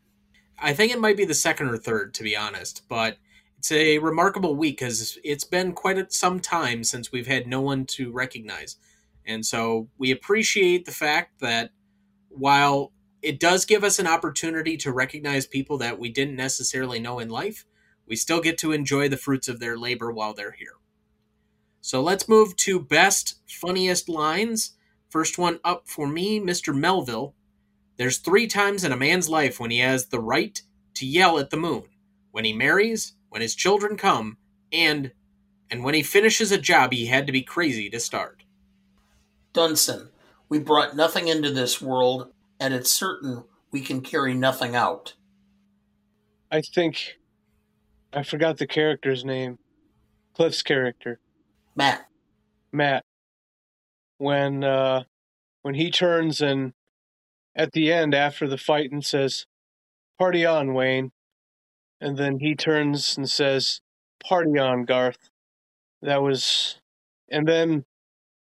I think it might be the second or third, to be honest, but it's a remarkable week because it's been quite some time since we've had no one to recognize. And so we appreciate the fact that while it does give us an opportunity to recognize people that we didn't necessarily know in life. We still get to enjoy the fruits of their labor while they're here. So let's move to best funniest lines. First one up for me, Mr. Melville. There's three times in a man's life when he has the right to yell at the moon when he marries, when his children come, and and when he finishes a job he had to be crazy to start. Dunson, we brought nothing into this world and it's certain we can carry nothing out. I think I forgot the character's name. Clift's character. Matt. Matt. When uh when he turns and at the end after the fight and says, Party on, Wayne. And then he turns and says, Party on, Garth. That was and then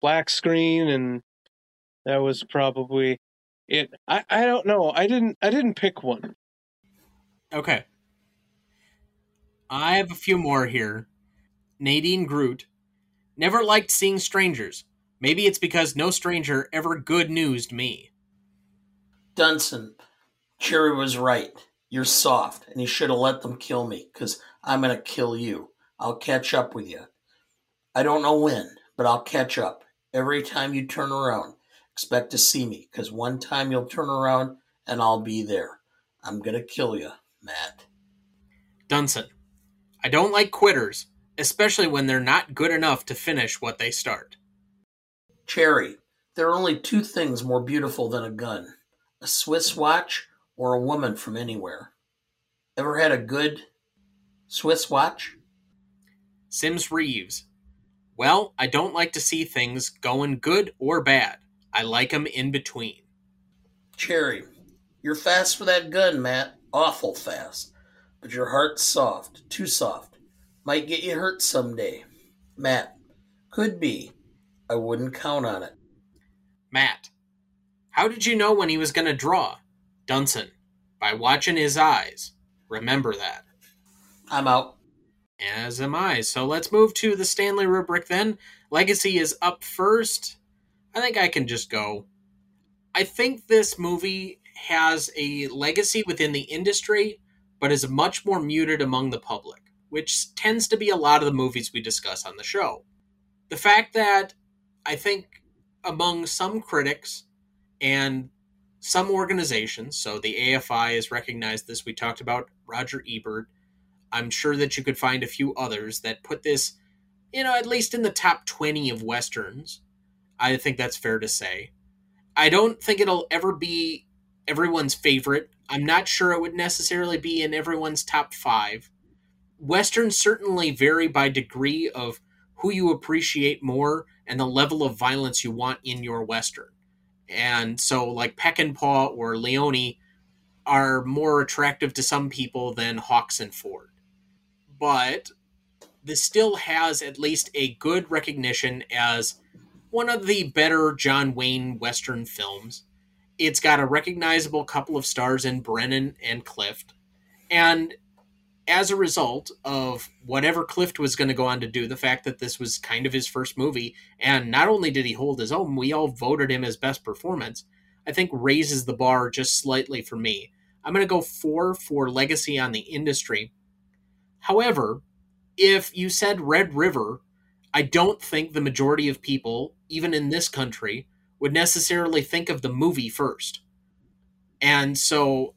black screen and that was probably it I, I don't know. I didn't I didn't pick one. Okay. I have a few more here. Nadine Groot never liked seeing strangers. Maybe it's because no stranger ever good newsed me. Dunson, Cherry was right. You're soft, and you should have let them kill me, because I'm going to kill you. I'll catch up with you. I don't know when, but I'll catch up. Every time you turn around, expect to see me because one time you'll turn around and I'll be there. I'm going to kill you, Matt. Dunson, I don't like quitters, especially when they're not good enough to finish what they start. Cherry, there are only two things more beautiful than a gun a Swiss watch or a woman from anywhere. Ever had a good Swiss watch? Simms Reeves. Well, I don't like to see things going good or bad. I like 'em in between. Cherry. You're fast for that gun, Matt. Awful fast. But your heart's soft. Too soft. Might get you hurt someday. Matt. Could be. I wouldn't count on it. Matt. How did you know when he was going to draw? Dunson. By watching his eyes. Remember that. I'm out. As am I. So let's move to the Stanley rubric then. Legacy is up first. I think I can just go. I think this movie has a legacy within the industry, but is much more muted among the public, which tends to be a lot of the movies we discuss on the show. The fact that I think among some critics and some organizations, so the AFI has recognized this, we talked about Roger Ebert. I'm sure that you could find a few others that put this, you know, at least in the top 20 of Westerns. I think that's fair to say. I don't think it'll ever be everyone's favorite. I'm not sure it would necessarily be in everyone's top five. Westerns certainly vary by degree of who you appreciate more and the level of violence you want in your Western. And so, like Peckinpah or Leone are more attractive to some people than Hawks and Ford. But this still has at least a good recognition as one of the better John Wayne Western films. It's got a recognizable couple of stars in Brennan and Clift. And as a result of whatever Clift was going to go on to do, the fact that this was kind of his first movie, and not only did he hold his own, we all voted him as best performance, I think raises the bar just slightly for me. I'm going to go four for legacy on the industry. However, if you said Red River, I don't think the majority of people, even in this country, would necessarily think of the movie first. And so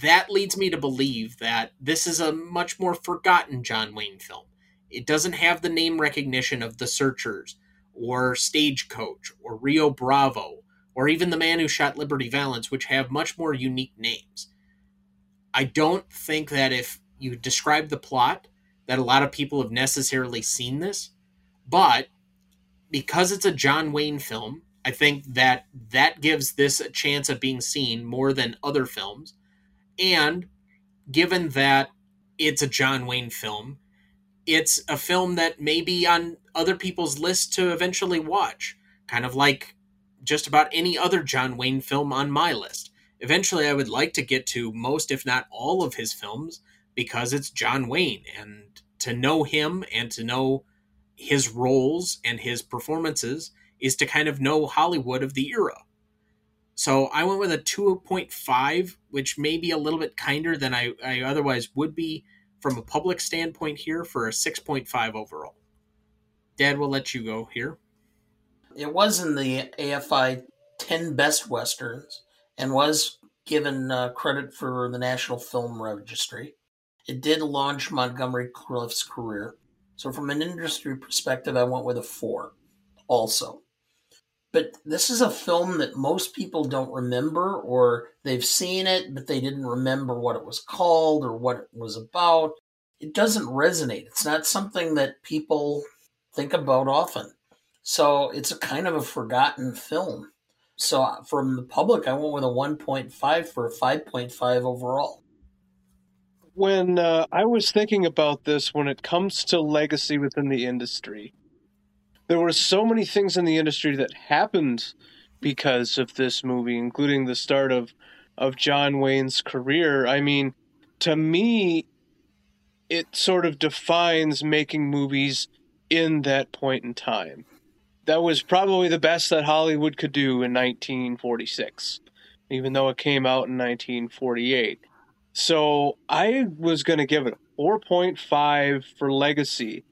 that leads me to believe that this is a much more forgotten John Wayne film. It doesn't have the name recognition of The Searchers, or Stagecoach, or Rio Bravo, or even The Man Who Shot Liberty Valance, which have much more unique names. I don't think that if you describe the plot, that a lot of people have necessarily seen this, but because it's a John Wayne film, I think that that gives this a chance of being seen more than other films. And given that it's a John Wayne film, it's a film that may be on other people's list to eventually watch, kind of like just about any other John Wayne film on my list. Eventually, I would like to get to most, if not all, of his films because it's John Wayne. And to know him and to know his roles and his performances is to kind of know Hollywood of the era. So I went with a 2.5, which may be a little bit kinder than I, I otherwise would be from a public standpoint here for a 6.5 overall. Dad, we'll let you go here. It was in the AFI 10 Best Westerns and was given uh, credit for the National Film Registry. It did launch Montgomery Clift's career. So, from an industry perspective, I went with a four also. But this is a film that most people don't remember, or they've seen it, but they didn't remember what it was called or what it was about. It doesn't resonate. It's not something that people think about often. So, it's a kind of a forgotten film. So, from the public, I went with a 1.5 for a 5.5 overall when uh, I was thinking about this, when it comes to legacy within the industry, there were so many things in the industry that happened because of this movie, including the start of of John Wayne's career. I mean, to me, it sort of defines making movies in that point in time. That was probably the best that Hollywood could do in 1946, even though it came out in 1948. So I was going to give it 4.5 for legacy.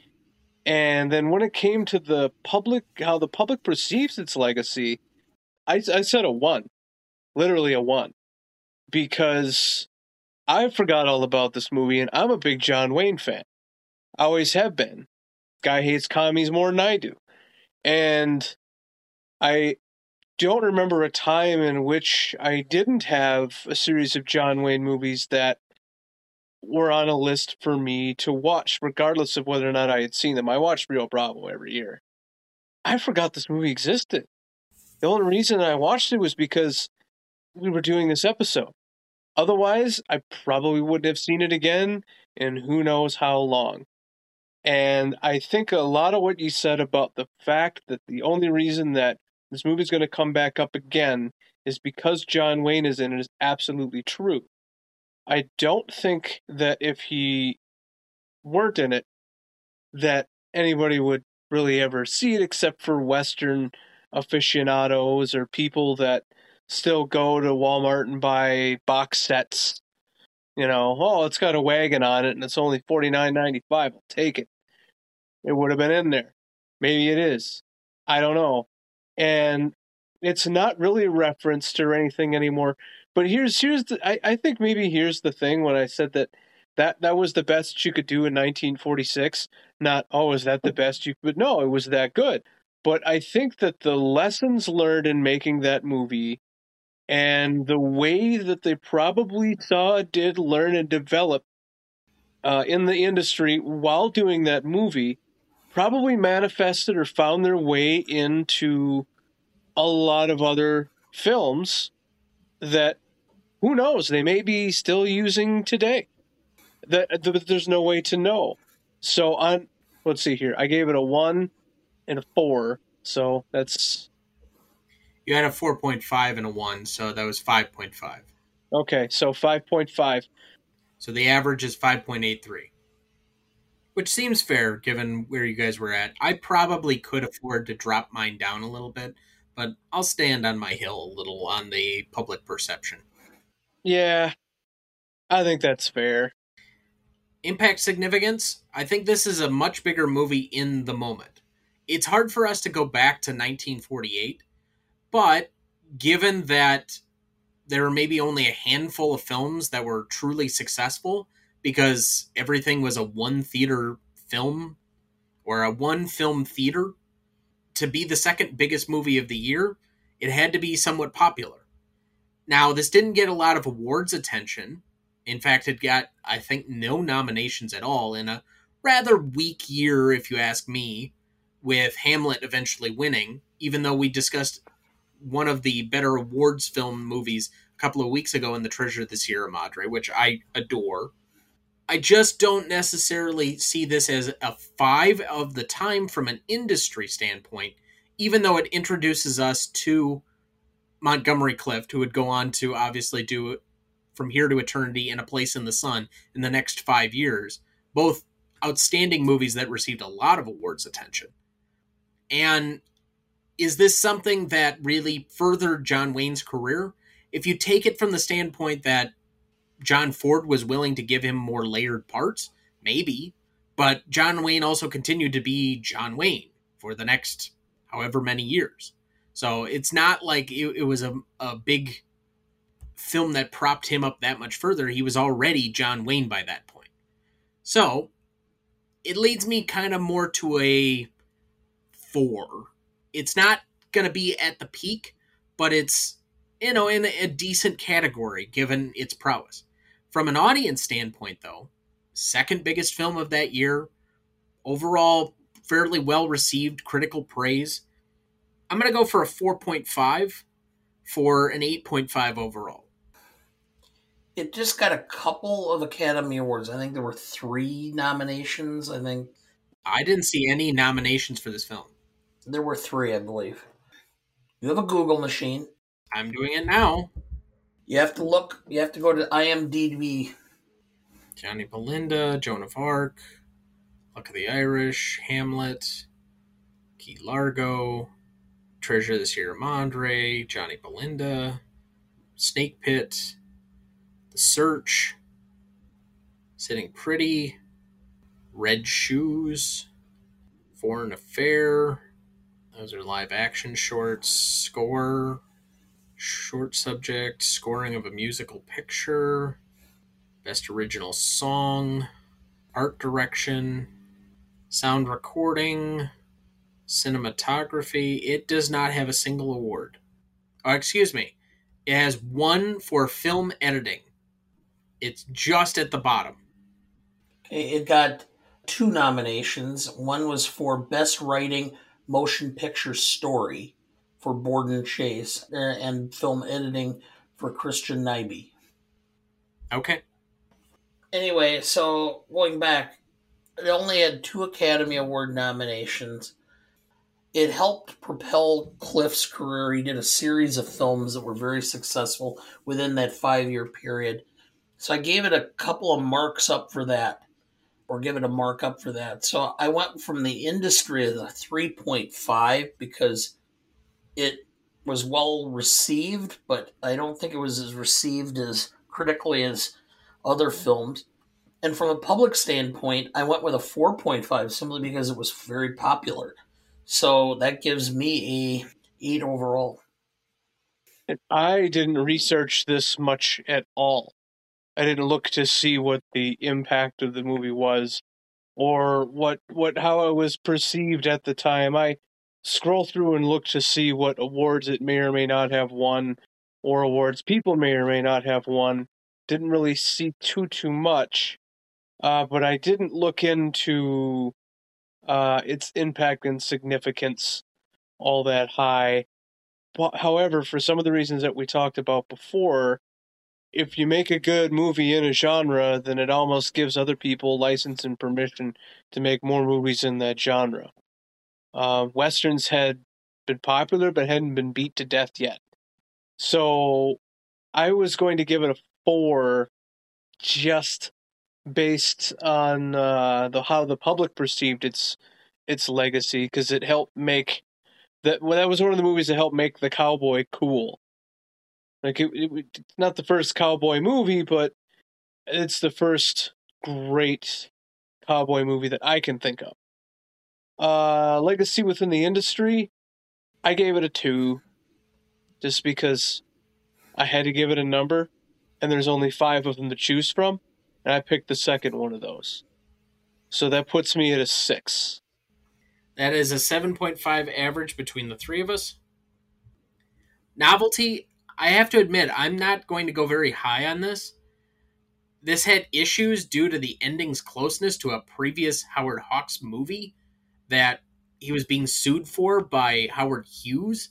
And then when it came to the public, how the public perceives its legacy, I, I said a one, literally a one, because I forgot all about this movie and I'm a big John Wayne fan. I always have been. Guy hates commies more than I do. And I don't remember a time in which I didn't have a series of John Wayne movies that were on a list for me to watch, regardless of whether or not I had seen them. I watched Rio Bravo every year. I forgot this movie existed. The only reason I watched it was because we were doing this episode. Otherwise, I probably wouldn't have seen it again in who knows how long. And I think a lot of what you said about the fact that the only reason that this movie's going to come back up again is because John Wayne is in it is absolutely true. I don't think that if he weren't in it, that anybody would really ever see it except for Western aficionados or people that still go to Walmart and buy box sets. You know, oh, it's got a wagon on it and it's only forty nine ninety five. I'll take it. It would have been in there. Maybe it is. I don't know. And it's not really referenced or anything anymore. But here's here's the I, I think maybe here's the thing when I said that that that was the best you could do in 1946. Not oh, is that the best you could? No, it was that good. But I think that the lessons learned in making that movie and the way that they probably saw, did, learn, and develop uh, in the industry while doing that movie probably manifested or found their way into a lot of other films that who knows they may be still using today that, that there's no way to know so on let's see here i gave it a one and a four so that's you had a 4.5 and a 1, so that was 5.5. Okay, so 5.5. So the average is 5.83. Which seems fair given where you guys were at. I probably could afford to drop mine down a little bit, but I'll stand on my hill a little on the public perception. Yeah, I think that's fair. Impact significance? I think this is a much bigger movie in the moment. It's hard for us to go back to 1948 but given that there were maybe only a handful of films that were truly successful because everything was a one theater film or a one film theater, to be the second biggest movie of the year, it had to be somewhat popular. Now, this didn't get a lot of awards attention. In fact, it got, I think, no nominations at all in a rather weak year, if you ask me, with Hamlet eventually winning, even though we discussed one of the better awards film movies a couple of weeks ago in The Treasure of the Sierra Madre, which I adore. I just don't necessarily see this as a five of the time from an industry standpoint, even though it introduces us to Montgomery Clift, who would go on to obviously do From Here to Eternity and A Place in the Sun in the next five years. Both outstanding movies that received a lot of awards attention. And is this something that really furthered John Wayne's career? If you take it from the standpoint that John Ford was willing to give him more layered parts, maybe. But John Wayne also continued to be John Wayne for the next however many years. So it's not like it, it was a, a big film that propped him up that much further. He was already John Wayne by that point. So it leads me kind of more to a four it's not going to be at the peak, but it's you know in a decent category given its prowess. From an audience standpoint, though, second biggest film of that year, overall fairly well received critical praise. I'm going to go for a 4.5 for an 8.5 overall. It just got a couple of Academy Awards. I think there were three nominations. I think. I didn't see any nominations for this film. There were three, I believe. You have a Google machine. I'm doing it now. You have to look. You have to go to IMDb. Johnny Belinda, Joan of Arc, Luck of the Irish, Hamlet, Key Largo, Treasure of the Sierra Madre, Johnny Belinda, Snake Pit, The Search, Sitting Pretty, Red Shoes, Foreign Affair, those are live action shorts. Score, short subject, scoring of a musical picture, best original song, art direction, sound recording, cinematography. It does not have a single award. Oh, excuse me. It has one for film editing. It's just at the bottom. Okay, it got two nominations. One was for Best Writing Motion Picture Story for Borden Chase uh, and Film Editing for Christian Nyby. Okay. Anyway, so going back, it only had two Academy Award nominations. It helped propel Clift's career. He did a series of films that were very successful within that five year period. So I gave it a couple of marks up for that, or give it a mark up for that. So I went from the industry of the 3.5 because it was well received, but I don't think it was as received as critically as other films. And from a public standpoint, I went with a 4.5 simply because it was very popular. So that gives me a 8 overall. I didn't research this much at all. I didn't look to see what the impact of the movie was or what what how it was perceived at the time. I scroll through and look to see what awards it may or may not have won or awards people may or may not have won. Didn't really see too too much. Uh, but I didn't look into uh, its impact and significance all that high. But, however, for some of the reasons that we talked about before, if you make a good movie in a genre, then it almost gives other people license and permission to make more movies in that genre. Uh, Westerns had been popular but hadn't been beat to death yet. So I was going to give it a four just based on uh, the how the public perceived its its legacy because it helped make that well, that was one of the movies that helped make the cowboy cool. Like it, it, it's not the first cowboy movie, but it's the first great cowboy movie that I can think of. Uh, legacy within the industry, I gave it a two, just because I had to give it a number, and there's only five of them to choose from, and I picked the second one of those. So that puts me at a six. That is a 7.5 average between the three of us. Novelty, I have to admit, I'm not going to go very high on this. This had issues due to the ending's closeness to a previous Howard Hawks movie that he was being sued for by Howard Hughes.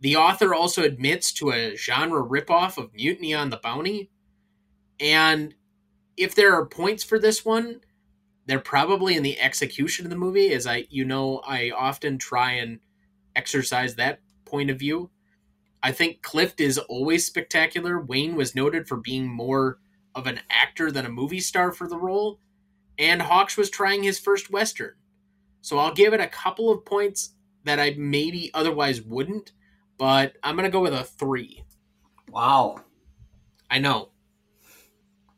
The author also admits to a genre ripoff of Mutiny on the Bounty. And if there are points for this one, they're probably in the execution of the movie, as I you know, I often try and exercise that point of view. I think Clift is always spectacular. Wayne was noted for being more of an actor than a movie star for the role, and Hawks was trying his first Western. So I'll give it a couple of points that I maybe otherwise wouldn't, but I'm going to go with a three. Wow. I know.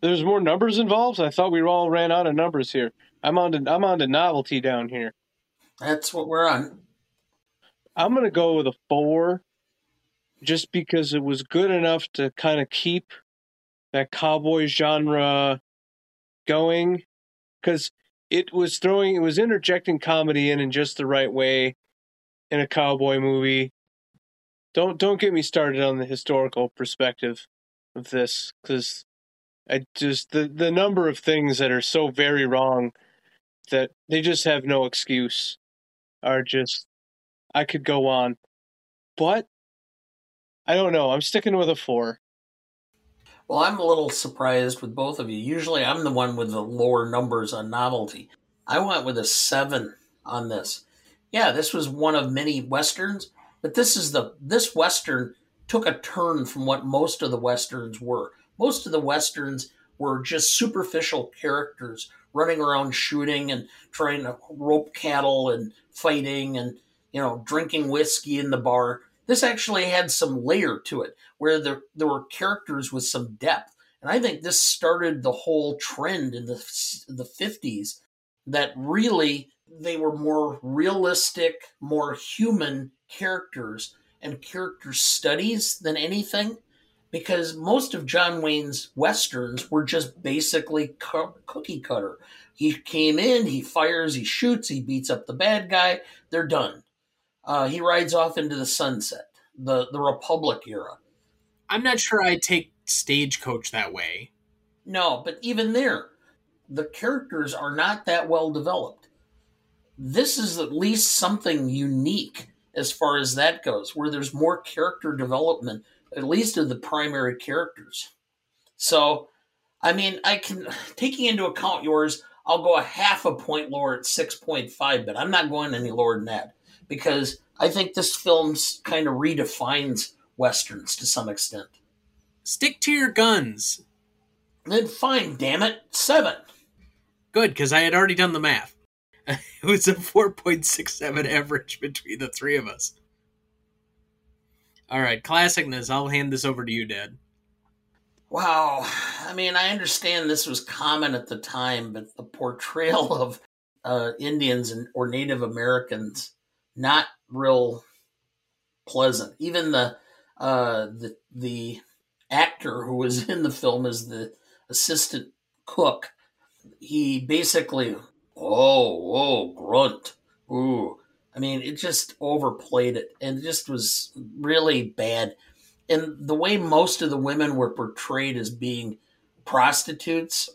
There's more numbers involved. I thought we all ran out of numbers here. I'm on to I'm on to novelty down here. That's what we're on. I'm gonna go with a four, just because it was good enough to kind of keep that cowboy genre going, because it was throwing it was interjecting comedy in in just the right way in a cowboy movie. Don't don't get me started on the historical perspective of this, because I just the the number of things that are so very wrong that they just have no excuse are just I could go on. But I don't know. I'm sticking with a 4. Well, I'm a little surprised with both of you. Usually I'm the one with the lower numbers on novelty. I went with a 7 on this. Yeah, this was one of many westerns, but this is the this western took a turn from what most of the westerns were. Most of the westerns were just superficial characters running around shooting and trying to rope cattle and fighting and you know drinking whiskey in the bar. This actually had some layer to it, where there there were characters with some depth, and I think this started the whole trend in the the fifties that really they were more realistic, more human characters and character studies than anything because most of John Wayne's westerns were just basically cookie cutter. He came in, he fires, he shoots, he beats up the bad guy, they're done. Uh, he rides off into the sunset. the the Republic era. I'm not sure I take Stagecoach that way. No, but even there, the characters are not that well developed. This is at least something unique as far as that goes, where there's more character development, at least of the primary characters. So, I mean, I can, taking into account yours, I'll go a half a point lower at 6.5, but I'm not going any lower than that because I think this film kind of redefines westerns to some extent. Stick to your guns. Then fine, damn it, seven. Good, because I had already done the math. it was a 4.67 average between the three of us. All right, classicness. I'll hand this over to you, Dad. Wow. I mean, I understand this was common at the time, but the portrayal of uh, Indians and or Native Americans not real pleasant. Even the uh, the the actor who was in the film as the assistant cook, he basically oh oh grunt ooh. I mean, it just overplayed it and it just was really bad. And the way most of the women were portrayed as being prostitutes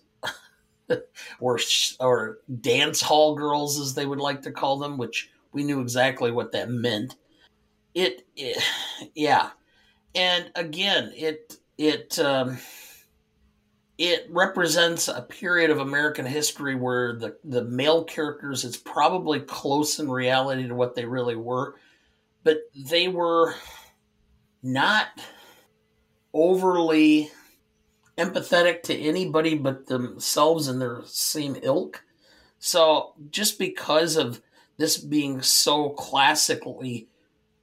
or or dance hall girls, as they would like to call them, which we knew exactly what that meant. It, it yeah, and again, it it um, it represents a period of American history where the the male characters is probably close in reality to what they really were, but they were not overly empathetic to anybody but themselves and their same ilk. So just because of this being so classically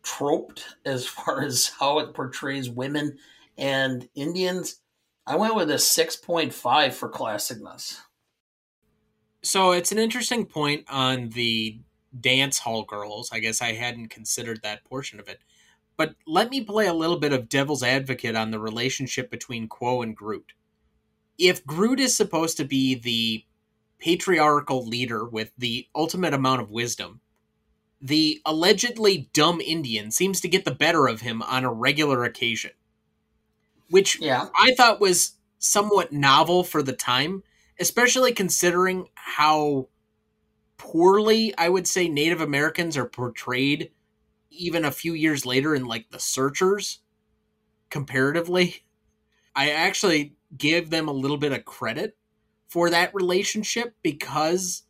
troped as far as how it portrays women and Indians, I went with a 6.5 for classicness. So it's an interesting point on the dance hall girls. I guess I hadn't considered that portion of it. But let me play a little bit of devil's advocate on the relationship between Quo and Groot. If Groot is supposed to be the patriarchal leader with the ultimate amount of wisdom, the allegedly dumb Indian seems to get the better of him on a regular occasion. Which yeah. I thought was somewhat novel for the time, especially considering how poorly I would say Native Americans are portrayed even a few years later in like the searchers comparatively. I actually give them a little bit of credit for that relationship because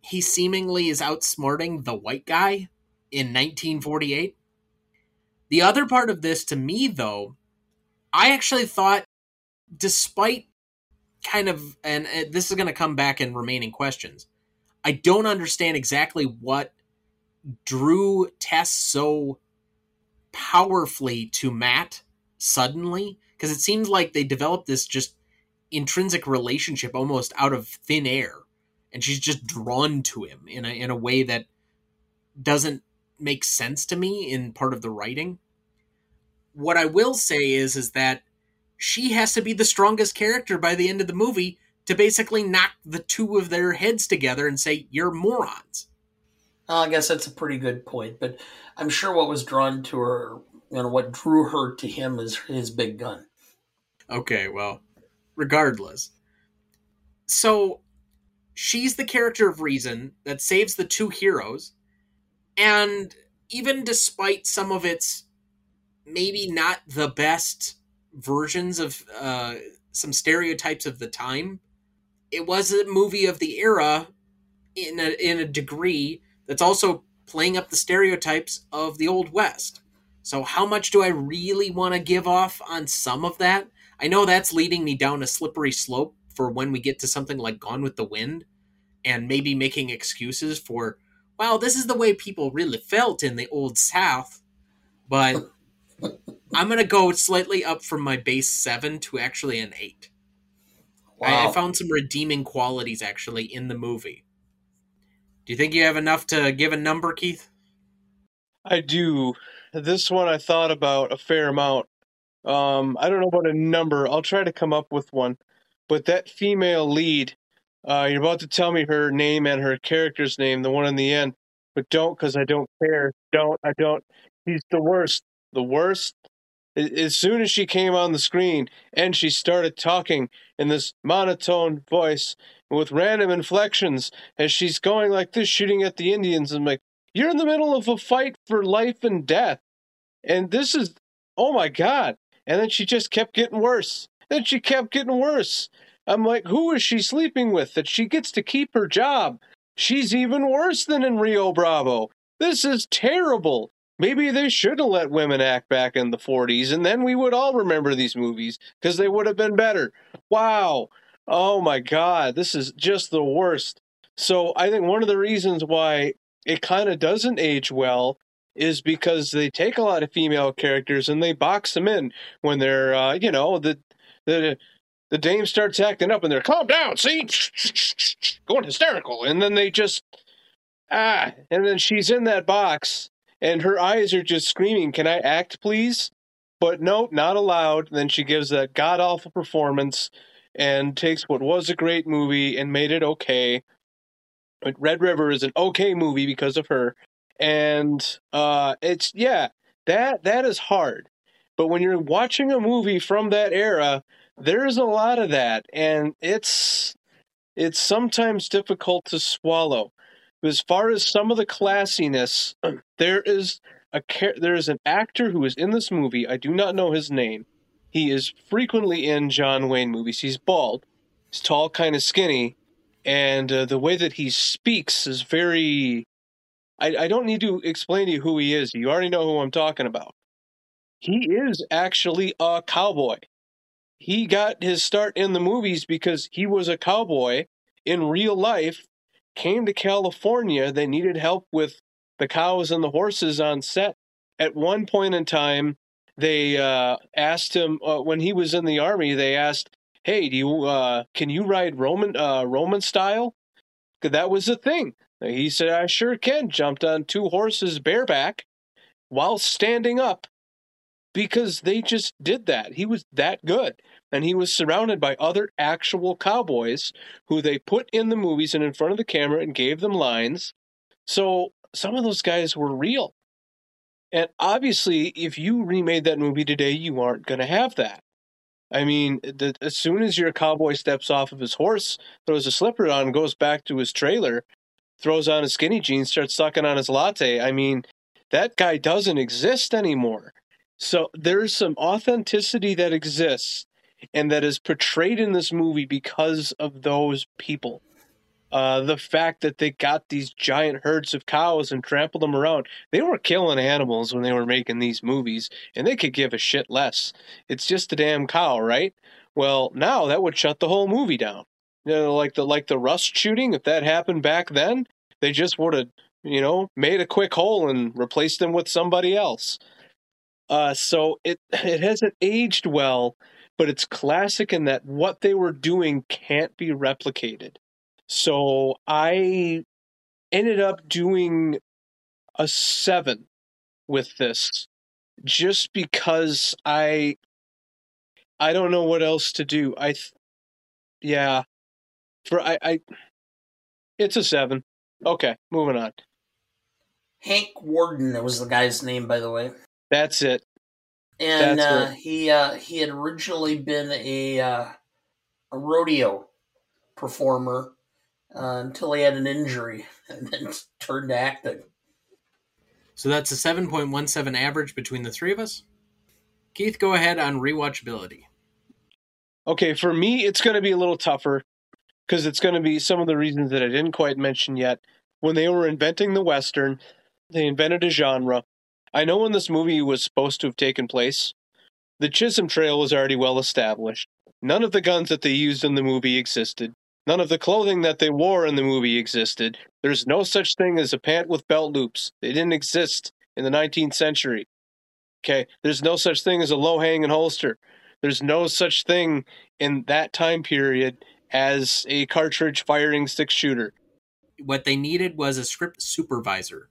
he seemingly is outsmarting the white guy in 1948. The other part of this to me, though, I actually thought, despite kind of, and this is going to come back in remaining questions, I don't understand exactly what drew Tess so powerfully to Matt suddenly because it seems like they developed this just intrinsic relationship almost out of thin air and she's just drawn to him in a in a way that doesn't make sense to me in part of the writing. What I will say is is that she has to be the strongest character by the end of the movie to basically knock the two of their heads together and say you're morons. Well, I guess that's a pretty good point, but I'm sure what was drawn to her, you know, what drew her to him is his big gun. Okay, well, regardless. So she's the character of reason that saves the two heroes. And even despite some of its maybe not the best versions of uh, some stereotypes of the time, it was a movie of the era in a, in a degree that's also playing up the stereotypes of the Old West. So, how much do I really want to give off on some of that? I know that's leading me down a slippery slope for when we get to something like Gone with the Wind and maybe making excuses for, well, this is the way people really felt in the Old South. But I'm going to go slightly up from my base seven to actually an eight. Wow. I, I found some redeeming qualities actually in the movie. Do you think you have enough to give a number, Keith? I do. This one I thought about a fair amount. Um, I don't know about a number. I'll try to come up with one. But that female lead, uh, you're about to tell me her name and her character's name, the one in the end. But don't, because I don't care. Don't. I don't. He's the worst. the worst. As soon as she came on the screen and she started talking in this monotone voice with random inflections as she's going like this, shooting at the Indians, I'm like, you're in the middle of a fight for life and death. And this is, oh my God. And then she just kept getting worse. Then she kept getting worse. I'm like, who is she sleeping with that she gets to keep her job? She's even worse than in Rio Bravo. This is terrible. Maybe they should have let women act back in the 40s, and then we would all remember these movies because they would have been better. Wow. Oh my God. This is just the worst. So I think one of the reasons why it kind of doesn't age well is because they take a lot of female characters and they box them in when they're, uh, you know, the the the dame starts acting up and they're calm down, see, going hysterical, and then they just ah, and then she's in that box and her eyes are just screaming, "Can I act, please?" But nope, not allowed. Then she gives that god awful performance and takes what was a great movie and made it okay. But Red River is an okay movie because of her, and uh, it's yeah, that that is hard. But when you're watching a movie from that era, there's a lot of that, and it's it's sometimes difficult to swallow. As far as some of the classiness, there is a there is an actor who is in this movie. I do not know his name. He is frequently in John Wayne movies. He's bald, he's tall, kind of skinny, and uh, the way that he speaks is very. I, I don't need to explain to you who he is. You already know who I'm talking about. He is actually a cowboy. He got his start in the movies because he was a cowboy in real life, came to California. They needed help with the cows and the horses on set. At one point in time, they uh, asked him uh, when he was in the army. They asked, "Hey, do you uh, can you ride Roman uh, Roman style?" That was the thing. He said, "I sure can." Jumped on two horses bareback while standing up because they just did that. He was that good. And he was surrounded by other actual cowboys who they put in the movies and in front of the camera and gave them lines. So some of those guys were real. And obviously, if you remade that movie today, you aren't going to have that. I mean, the, as soon as your cowboy steps off of his horse, throws a slipper on, goes back to his trailer, throws on his skinny jeans, starts sucking on his latte, I mean, that guy doesn't exist anymore. So there's some authenticity that exists and that is portrayed in this movie because of those people. Uh, the fact that they got these giant herds of cows and trampled them around. They were killing animals when they were making these movies, and they could give a shit less. It's just a damn cow, right? Well, now that would shut the whole movie down. You know, like the like the Rust shooting. If that happened back then, they just would have, you know, made a quick hole and replaced them with somebody else. Uh, so it it hasn't aged well, but it's classic in that what they were doing can't be replicated. So I ended up doing a seven with this just because I I don't know what else to do. I th- yeah. For I I it's a 7. Okay, moving on. Hank Worden—that was the guy's name by the way. That's it. And That's uh, he uh, he had originally been a uh, a rodeo performer uh, until he had an injury and then turned to acting. So that's a 7.17 average between the three of us. Keith, go ahead on rewatchability. Okay, for me, it's going to be a little tougher because it's going to be some of the reasons that I didn't quite mention yet. When they were inventing the Western, they invented a genre. I know when this movie was supposed to have taken place, the Chisholm Trail was already well established. None of the guns that they used in the movie existed. None of the clothing that they wore in the movie existed. There's no such thing as a pant with belt loops. They didn't exist in the 19th century. Okay, there's no such thing as a low hanging holster. There's no such thing in that time period as a cartridge firing six shooter. What they needed was a script supervisor.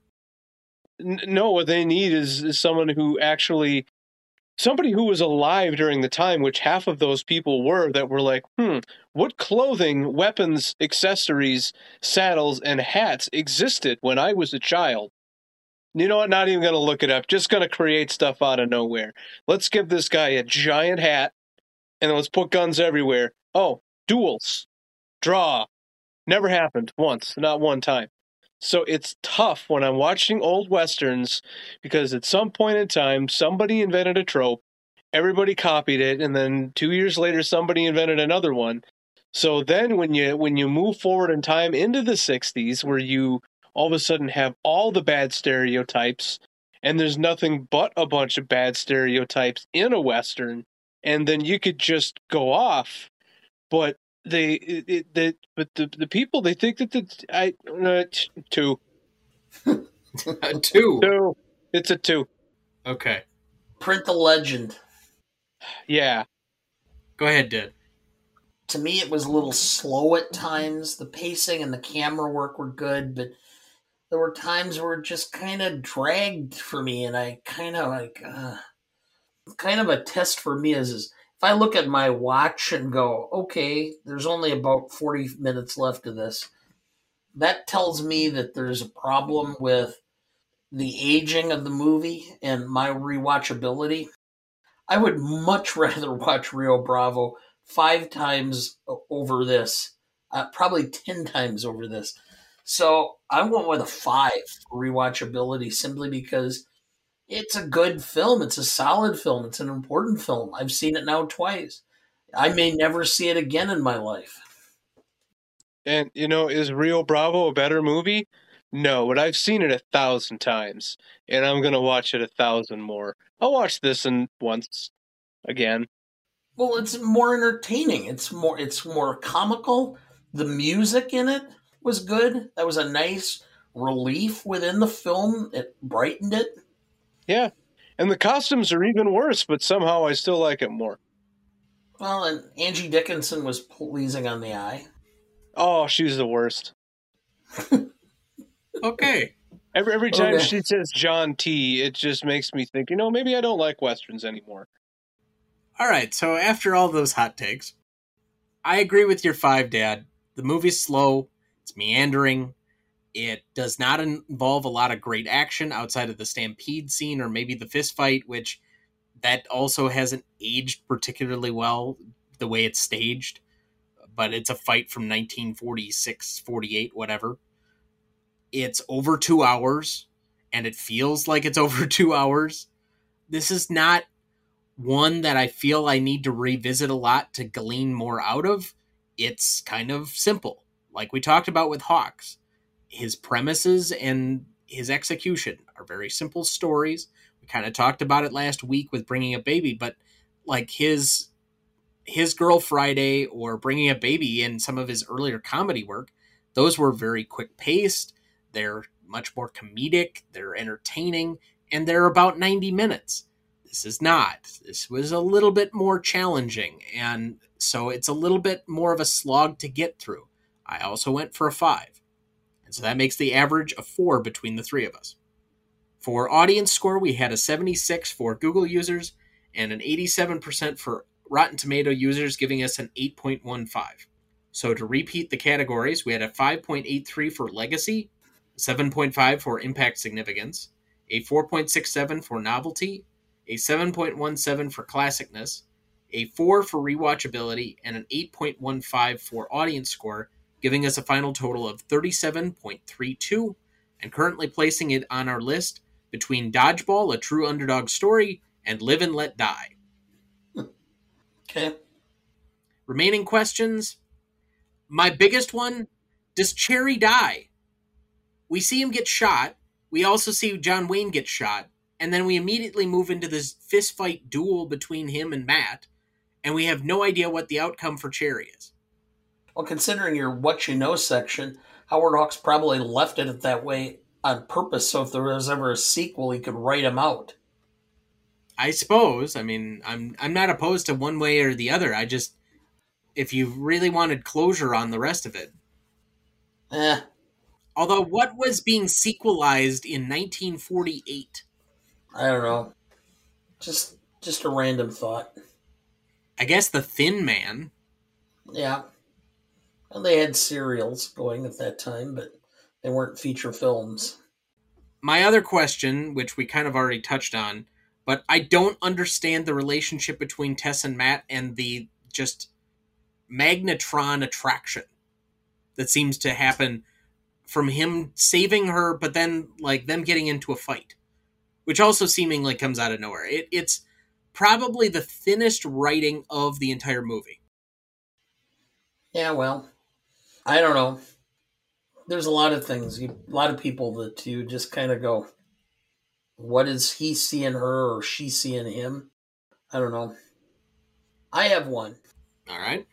No, what they need is, is someone who actually somebody who was alive during the time, which half of those people were, that were like, hmm, what clothing, weapons, accessories, saddles, and hats existed when I was a child? You know what? Not even going to look it up. Just going to create stuff out of nowhere. Let's give this guy a giant hat and let's put guns everywhere. Oh, duels. Draw. Never happened once, not one time. So it's tough when I'm watching old westerns because at some point in time, somebody invented a trope, everybody copied it, and then two years later, somebody invented another one. So then when you when you move forward in time into the 60s where you all of a sudden have all the bad stereotypes and there's nothing but a bunch of bad stereotypes in a western and then you could just go off but they it, it, but the the people they think that the I uh, two. Two? Two. It's a two. Okay. Print the legend. yeah. Go ahead did To me, it was a little slow at times. The pacing and the camera work were good, but there were times where it just kind of dragged for me, and I kind of like, uh, kind of a test for me is, is if I look at my watch and go, okay, there's only about 40 minutes left of this, that tells me that there's a problem with the aging of the movie and my rewatchability. I would much rather watch Rio Bravo five times over this, uh, probably 10 times over this. So I went with a five rewatchability simply because it's a good film. It's a solid film. It's an important film. I've seen it now twice. I may never see it again in my life. and you know is rio bravo a better movie no but i've seen it a thousand times and i'm gonna watch it a thousand more i'll watch this in once again Well, it's more entertaining. It's more it's more comical. The music in it was good. That was a nice relief within the film. It brightened it. Yeah. And the costumes are even worse but somehow i still like it more. Well, and Angie Dickinson was pleasing on the eye. oh she's the worst. Okay. Every every time Okay. she says John T, it just makes me think, you know, maybe I don't like westerns anymore. all right. So after all those hot takes i agree with your five dad. The movie's slow. It's meandering it does not involve a lot of great action outside of the stampede scene or maybe the fist fight which that also hasn't aged particularly well the way it's staged but it's a fight from 1946 48 whatever. It's over two hours and it feels like it's over two hours. This is not one that i feel i need to revisit a lot to glean more out of. It's kind of simple like we talked about with hawks his premises and his execution are very simple stories. We kind of talked about it last week with bringing a baby but like his his girl friday or bringing a baby in some of his earlier comedy work those were very quick paced. They're much more comedic they're entertaining and they're about 90 minutes. This is not. This was a little bit more challenging and so it's a little bit more of a slog to get through. I also went for a five and so that makes the average a four between the three of us. For audience score we had a 76 for google users and an 87% for rotten tomato users giving us an 8.15 so to repeat the categories we had a 5.83 for legacy 7.5 for impact significance a 4.67 for novelty a 7.17 for classicness, a 4 for rewatchability, and an 8.15 for audience score, giving us a final total of 37.32, and currently placing it on our list between Dodgeball, a true underdog story, and Live and Let Die. Okay. Remaining questions. My biggest one Does Cherry die? We see him get shot. We also see John Wayne get shot. And then we immediately move into this fistfight duel between him and Matt. And we have no idea what the outcome for Cherry is. Well, considering your what you know section, Howard Hawks probably left it that way on purpose. So if there was ever a sequel, he could write him out. I suppose. I mean, I'm I'm not opposed to one way or the other. I just if you really wanted closure on the rest of it. Eh, Although what was being sequelized in 1948? I don't know. Just just a random thought. I guess the Thin Man. Yeah. Well, they had serials going at that time, but they weren't feature films. my other question, which we kind of already touched on, but I don't understand the relationship between Tess and Matt and the just magnetron attraction that seems to happen from him saving her, but then like them getting into a fight, which also seemingly comes out of nowhere. It, it's probably the thinnest writing of the entire movie. Yeah, well, I don't know. There's a lot of things, you, a lot of people that you just kind of go, what is he seeing her or she seeing him? I don't know. I have one. All right.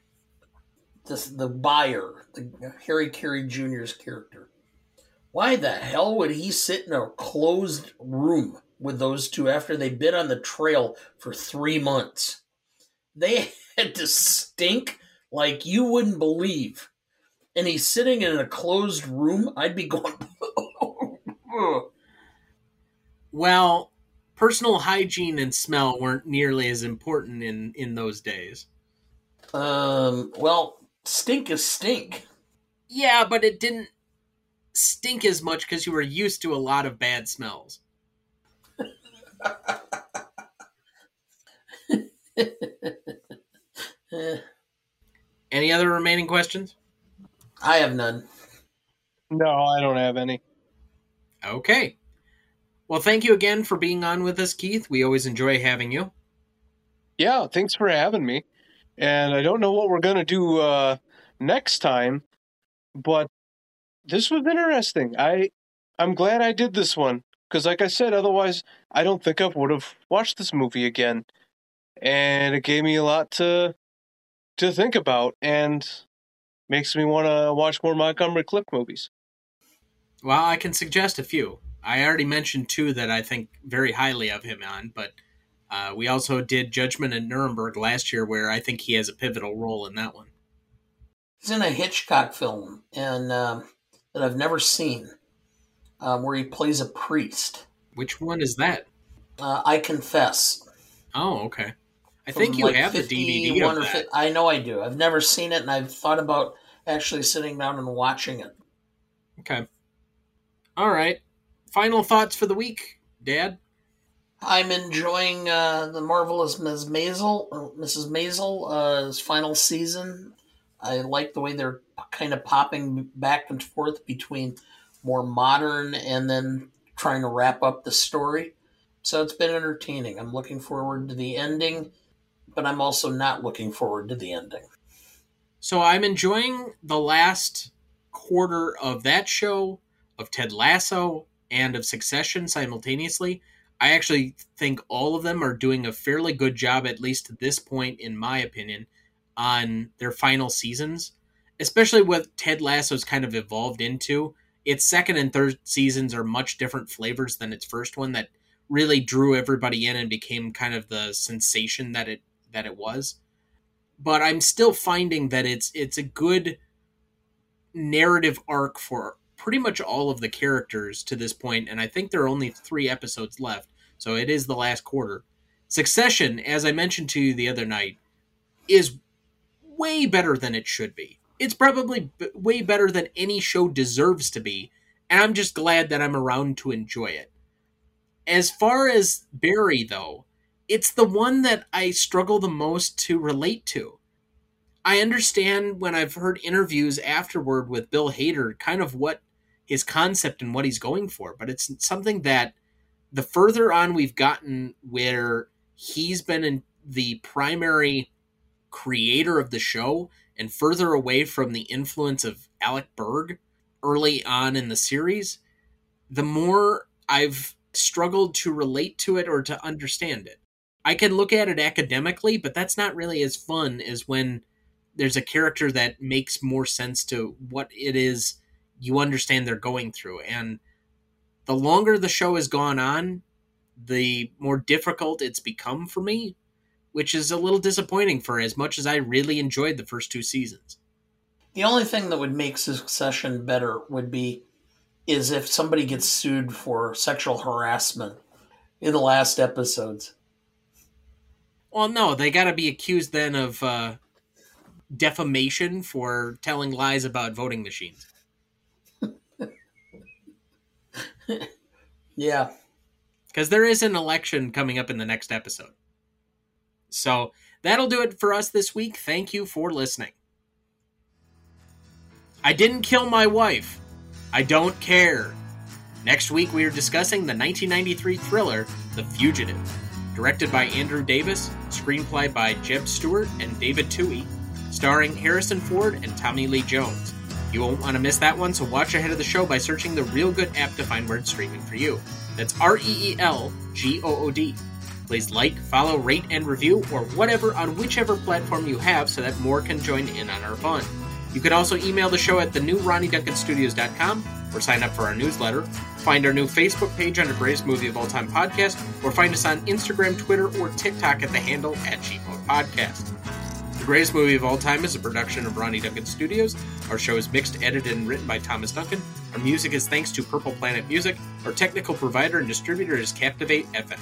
This the buyer, the Harry Carey Jr.'s character. Why the hell would he sit in a closed room with those two after they've been on the trail for three months? They had to stink like you wouldn't believe. And he's sitting in a closed room. I'd be going. well, personal hygiene and smell weren't nearly as important in in those days. Um. Well, stink is stink. Yeah, but it didn't stink as much because you were used to a lot of bad smells. Any other remaining questions? I have none. No, I don't have any. Okay. Well, thank you again for being on with us, Keith. We always enjoy having you. Yeah, thanks for having me. And I don't know what we're going to do uh, next time, but this was interesting. I I'm glad I did this one because, like I said, otherwise I don't think I would have watched this movie again, and it gave me a lot to to think about and makes me want to watch more Montgomery Clift movies. Well, I can suggest a few. I already mentioned two that I think very highly of him on, but uh, we also did Judgment at Nuremberg last year, where I think he has a pivotal role in that one. He's in a Hitchcock film and um, that I've never seen, um, where he plays a priest. Which one is that? Uh, I confess. Oh, okay. I think you like have the DVD of that. I know I do. I've never seen it, and I've thought about actually sitting down and watching it. Okay. All right final thoughts for the week, Dad? I'm enjoying uh, the marvelous Ms. Maisel, Mrs. Maisel's uh, final season. I like the way they're kind of popping back and forth between more modern and then trying to wrap up the story. So it's been entertaining. I'm looking forward to the ending, but I'm also not looking forward to the ending. So I'm enjoying the last quarter of that show, of Ted Lasso, and of Succession simultaneously. I actually think all of them are doing a fairly good job, at least to this point, in my opinion, on their final seasons, especially what Ted Lasso's kind of evolved into. Its second and third seasons are much different flavors than its first one that really drew everybody in and became kind of the sensation that it that it was. But I'm still finding that it's it's a good narrative arc for pretty much all of the characters to this point, and I think there are only three episodes left, so it is the last quarter. Succession, as I mentioned to you the other night, is way better than it should be. It's probably b- way better than any show deserves to be, and I'm just glad that I'm around to enjoy it. As far as Barry, though, it's the one that I struggle the most to relate to. I understand when I've heard interviews afterward with Bill Hader, kind of what his concept and what he's going for. But it's something that the further on we've gotten where he's been in the primary creator of the show and further away from the influence of Alec Berg early on in the series, the more I've struggled to relate to it or to understand it. I can look at it academically, but that's not really as fun as when there's a character that makes more sense to what it is you understand they're going through. And the longer the show has gone on, the more difficult it's become for me, which is a little disappointing for as much as I really enjoyed the first two seasons. The only thing that would make Succession better would be is if somebody gets sued for sexual harassment in the last episodes. Well, no, they got to be accused then of uh, defamation for telling lies about voting machines. Yeah. Because there is an election coming up in the next episode. So that'll do it for us this week. Thank you for listening. I didn't kill my wife. I don't care. Next week, we are discussing the 1993 thriller, The Fugitive. Directed by Andrew Davis, screenplay by Jeb Stewart and David Twohy, starring Harrison Ford and Tommy Lee Jones. You won't want to miss that one, so watch ahead of the show by searching the Reelgood app to find where it's streaming for you. That's R E E L G O O D. Please like, follow, rate, and review, or whatever on whichever platform you have so that more can join in on our fun. You can also email the show at thenewronnieduncanstudios.com or sign up for our newsletter. Find our new Facebook page under Greatest Movie of All Time Podcast, or find us on Instagram, Twitter, or TikTok at the handle at gmoat Podcast. The Greatest Movie of All Time is a production of Ronnie Duncan Studios. Our show is mixed, edited, and written by Thomas Duncan. Our music is thanks to Purple Planet Music. Our technical provider and distributor is Captivate FM.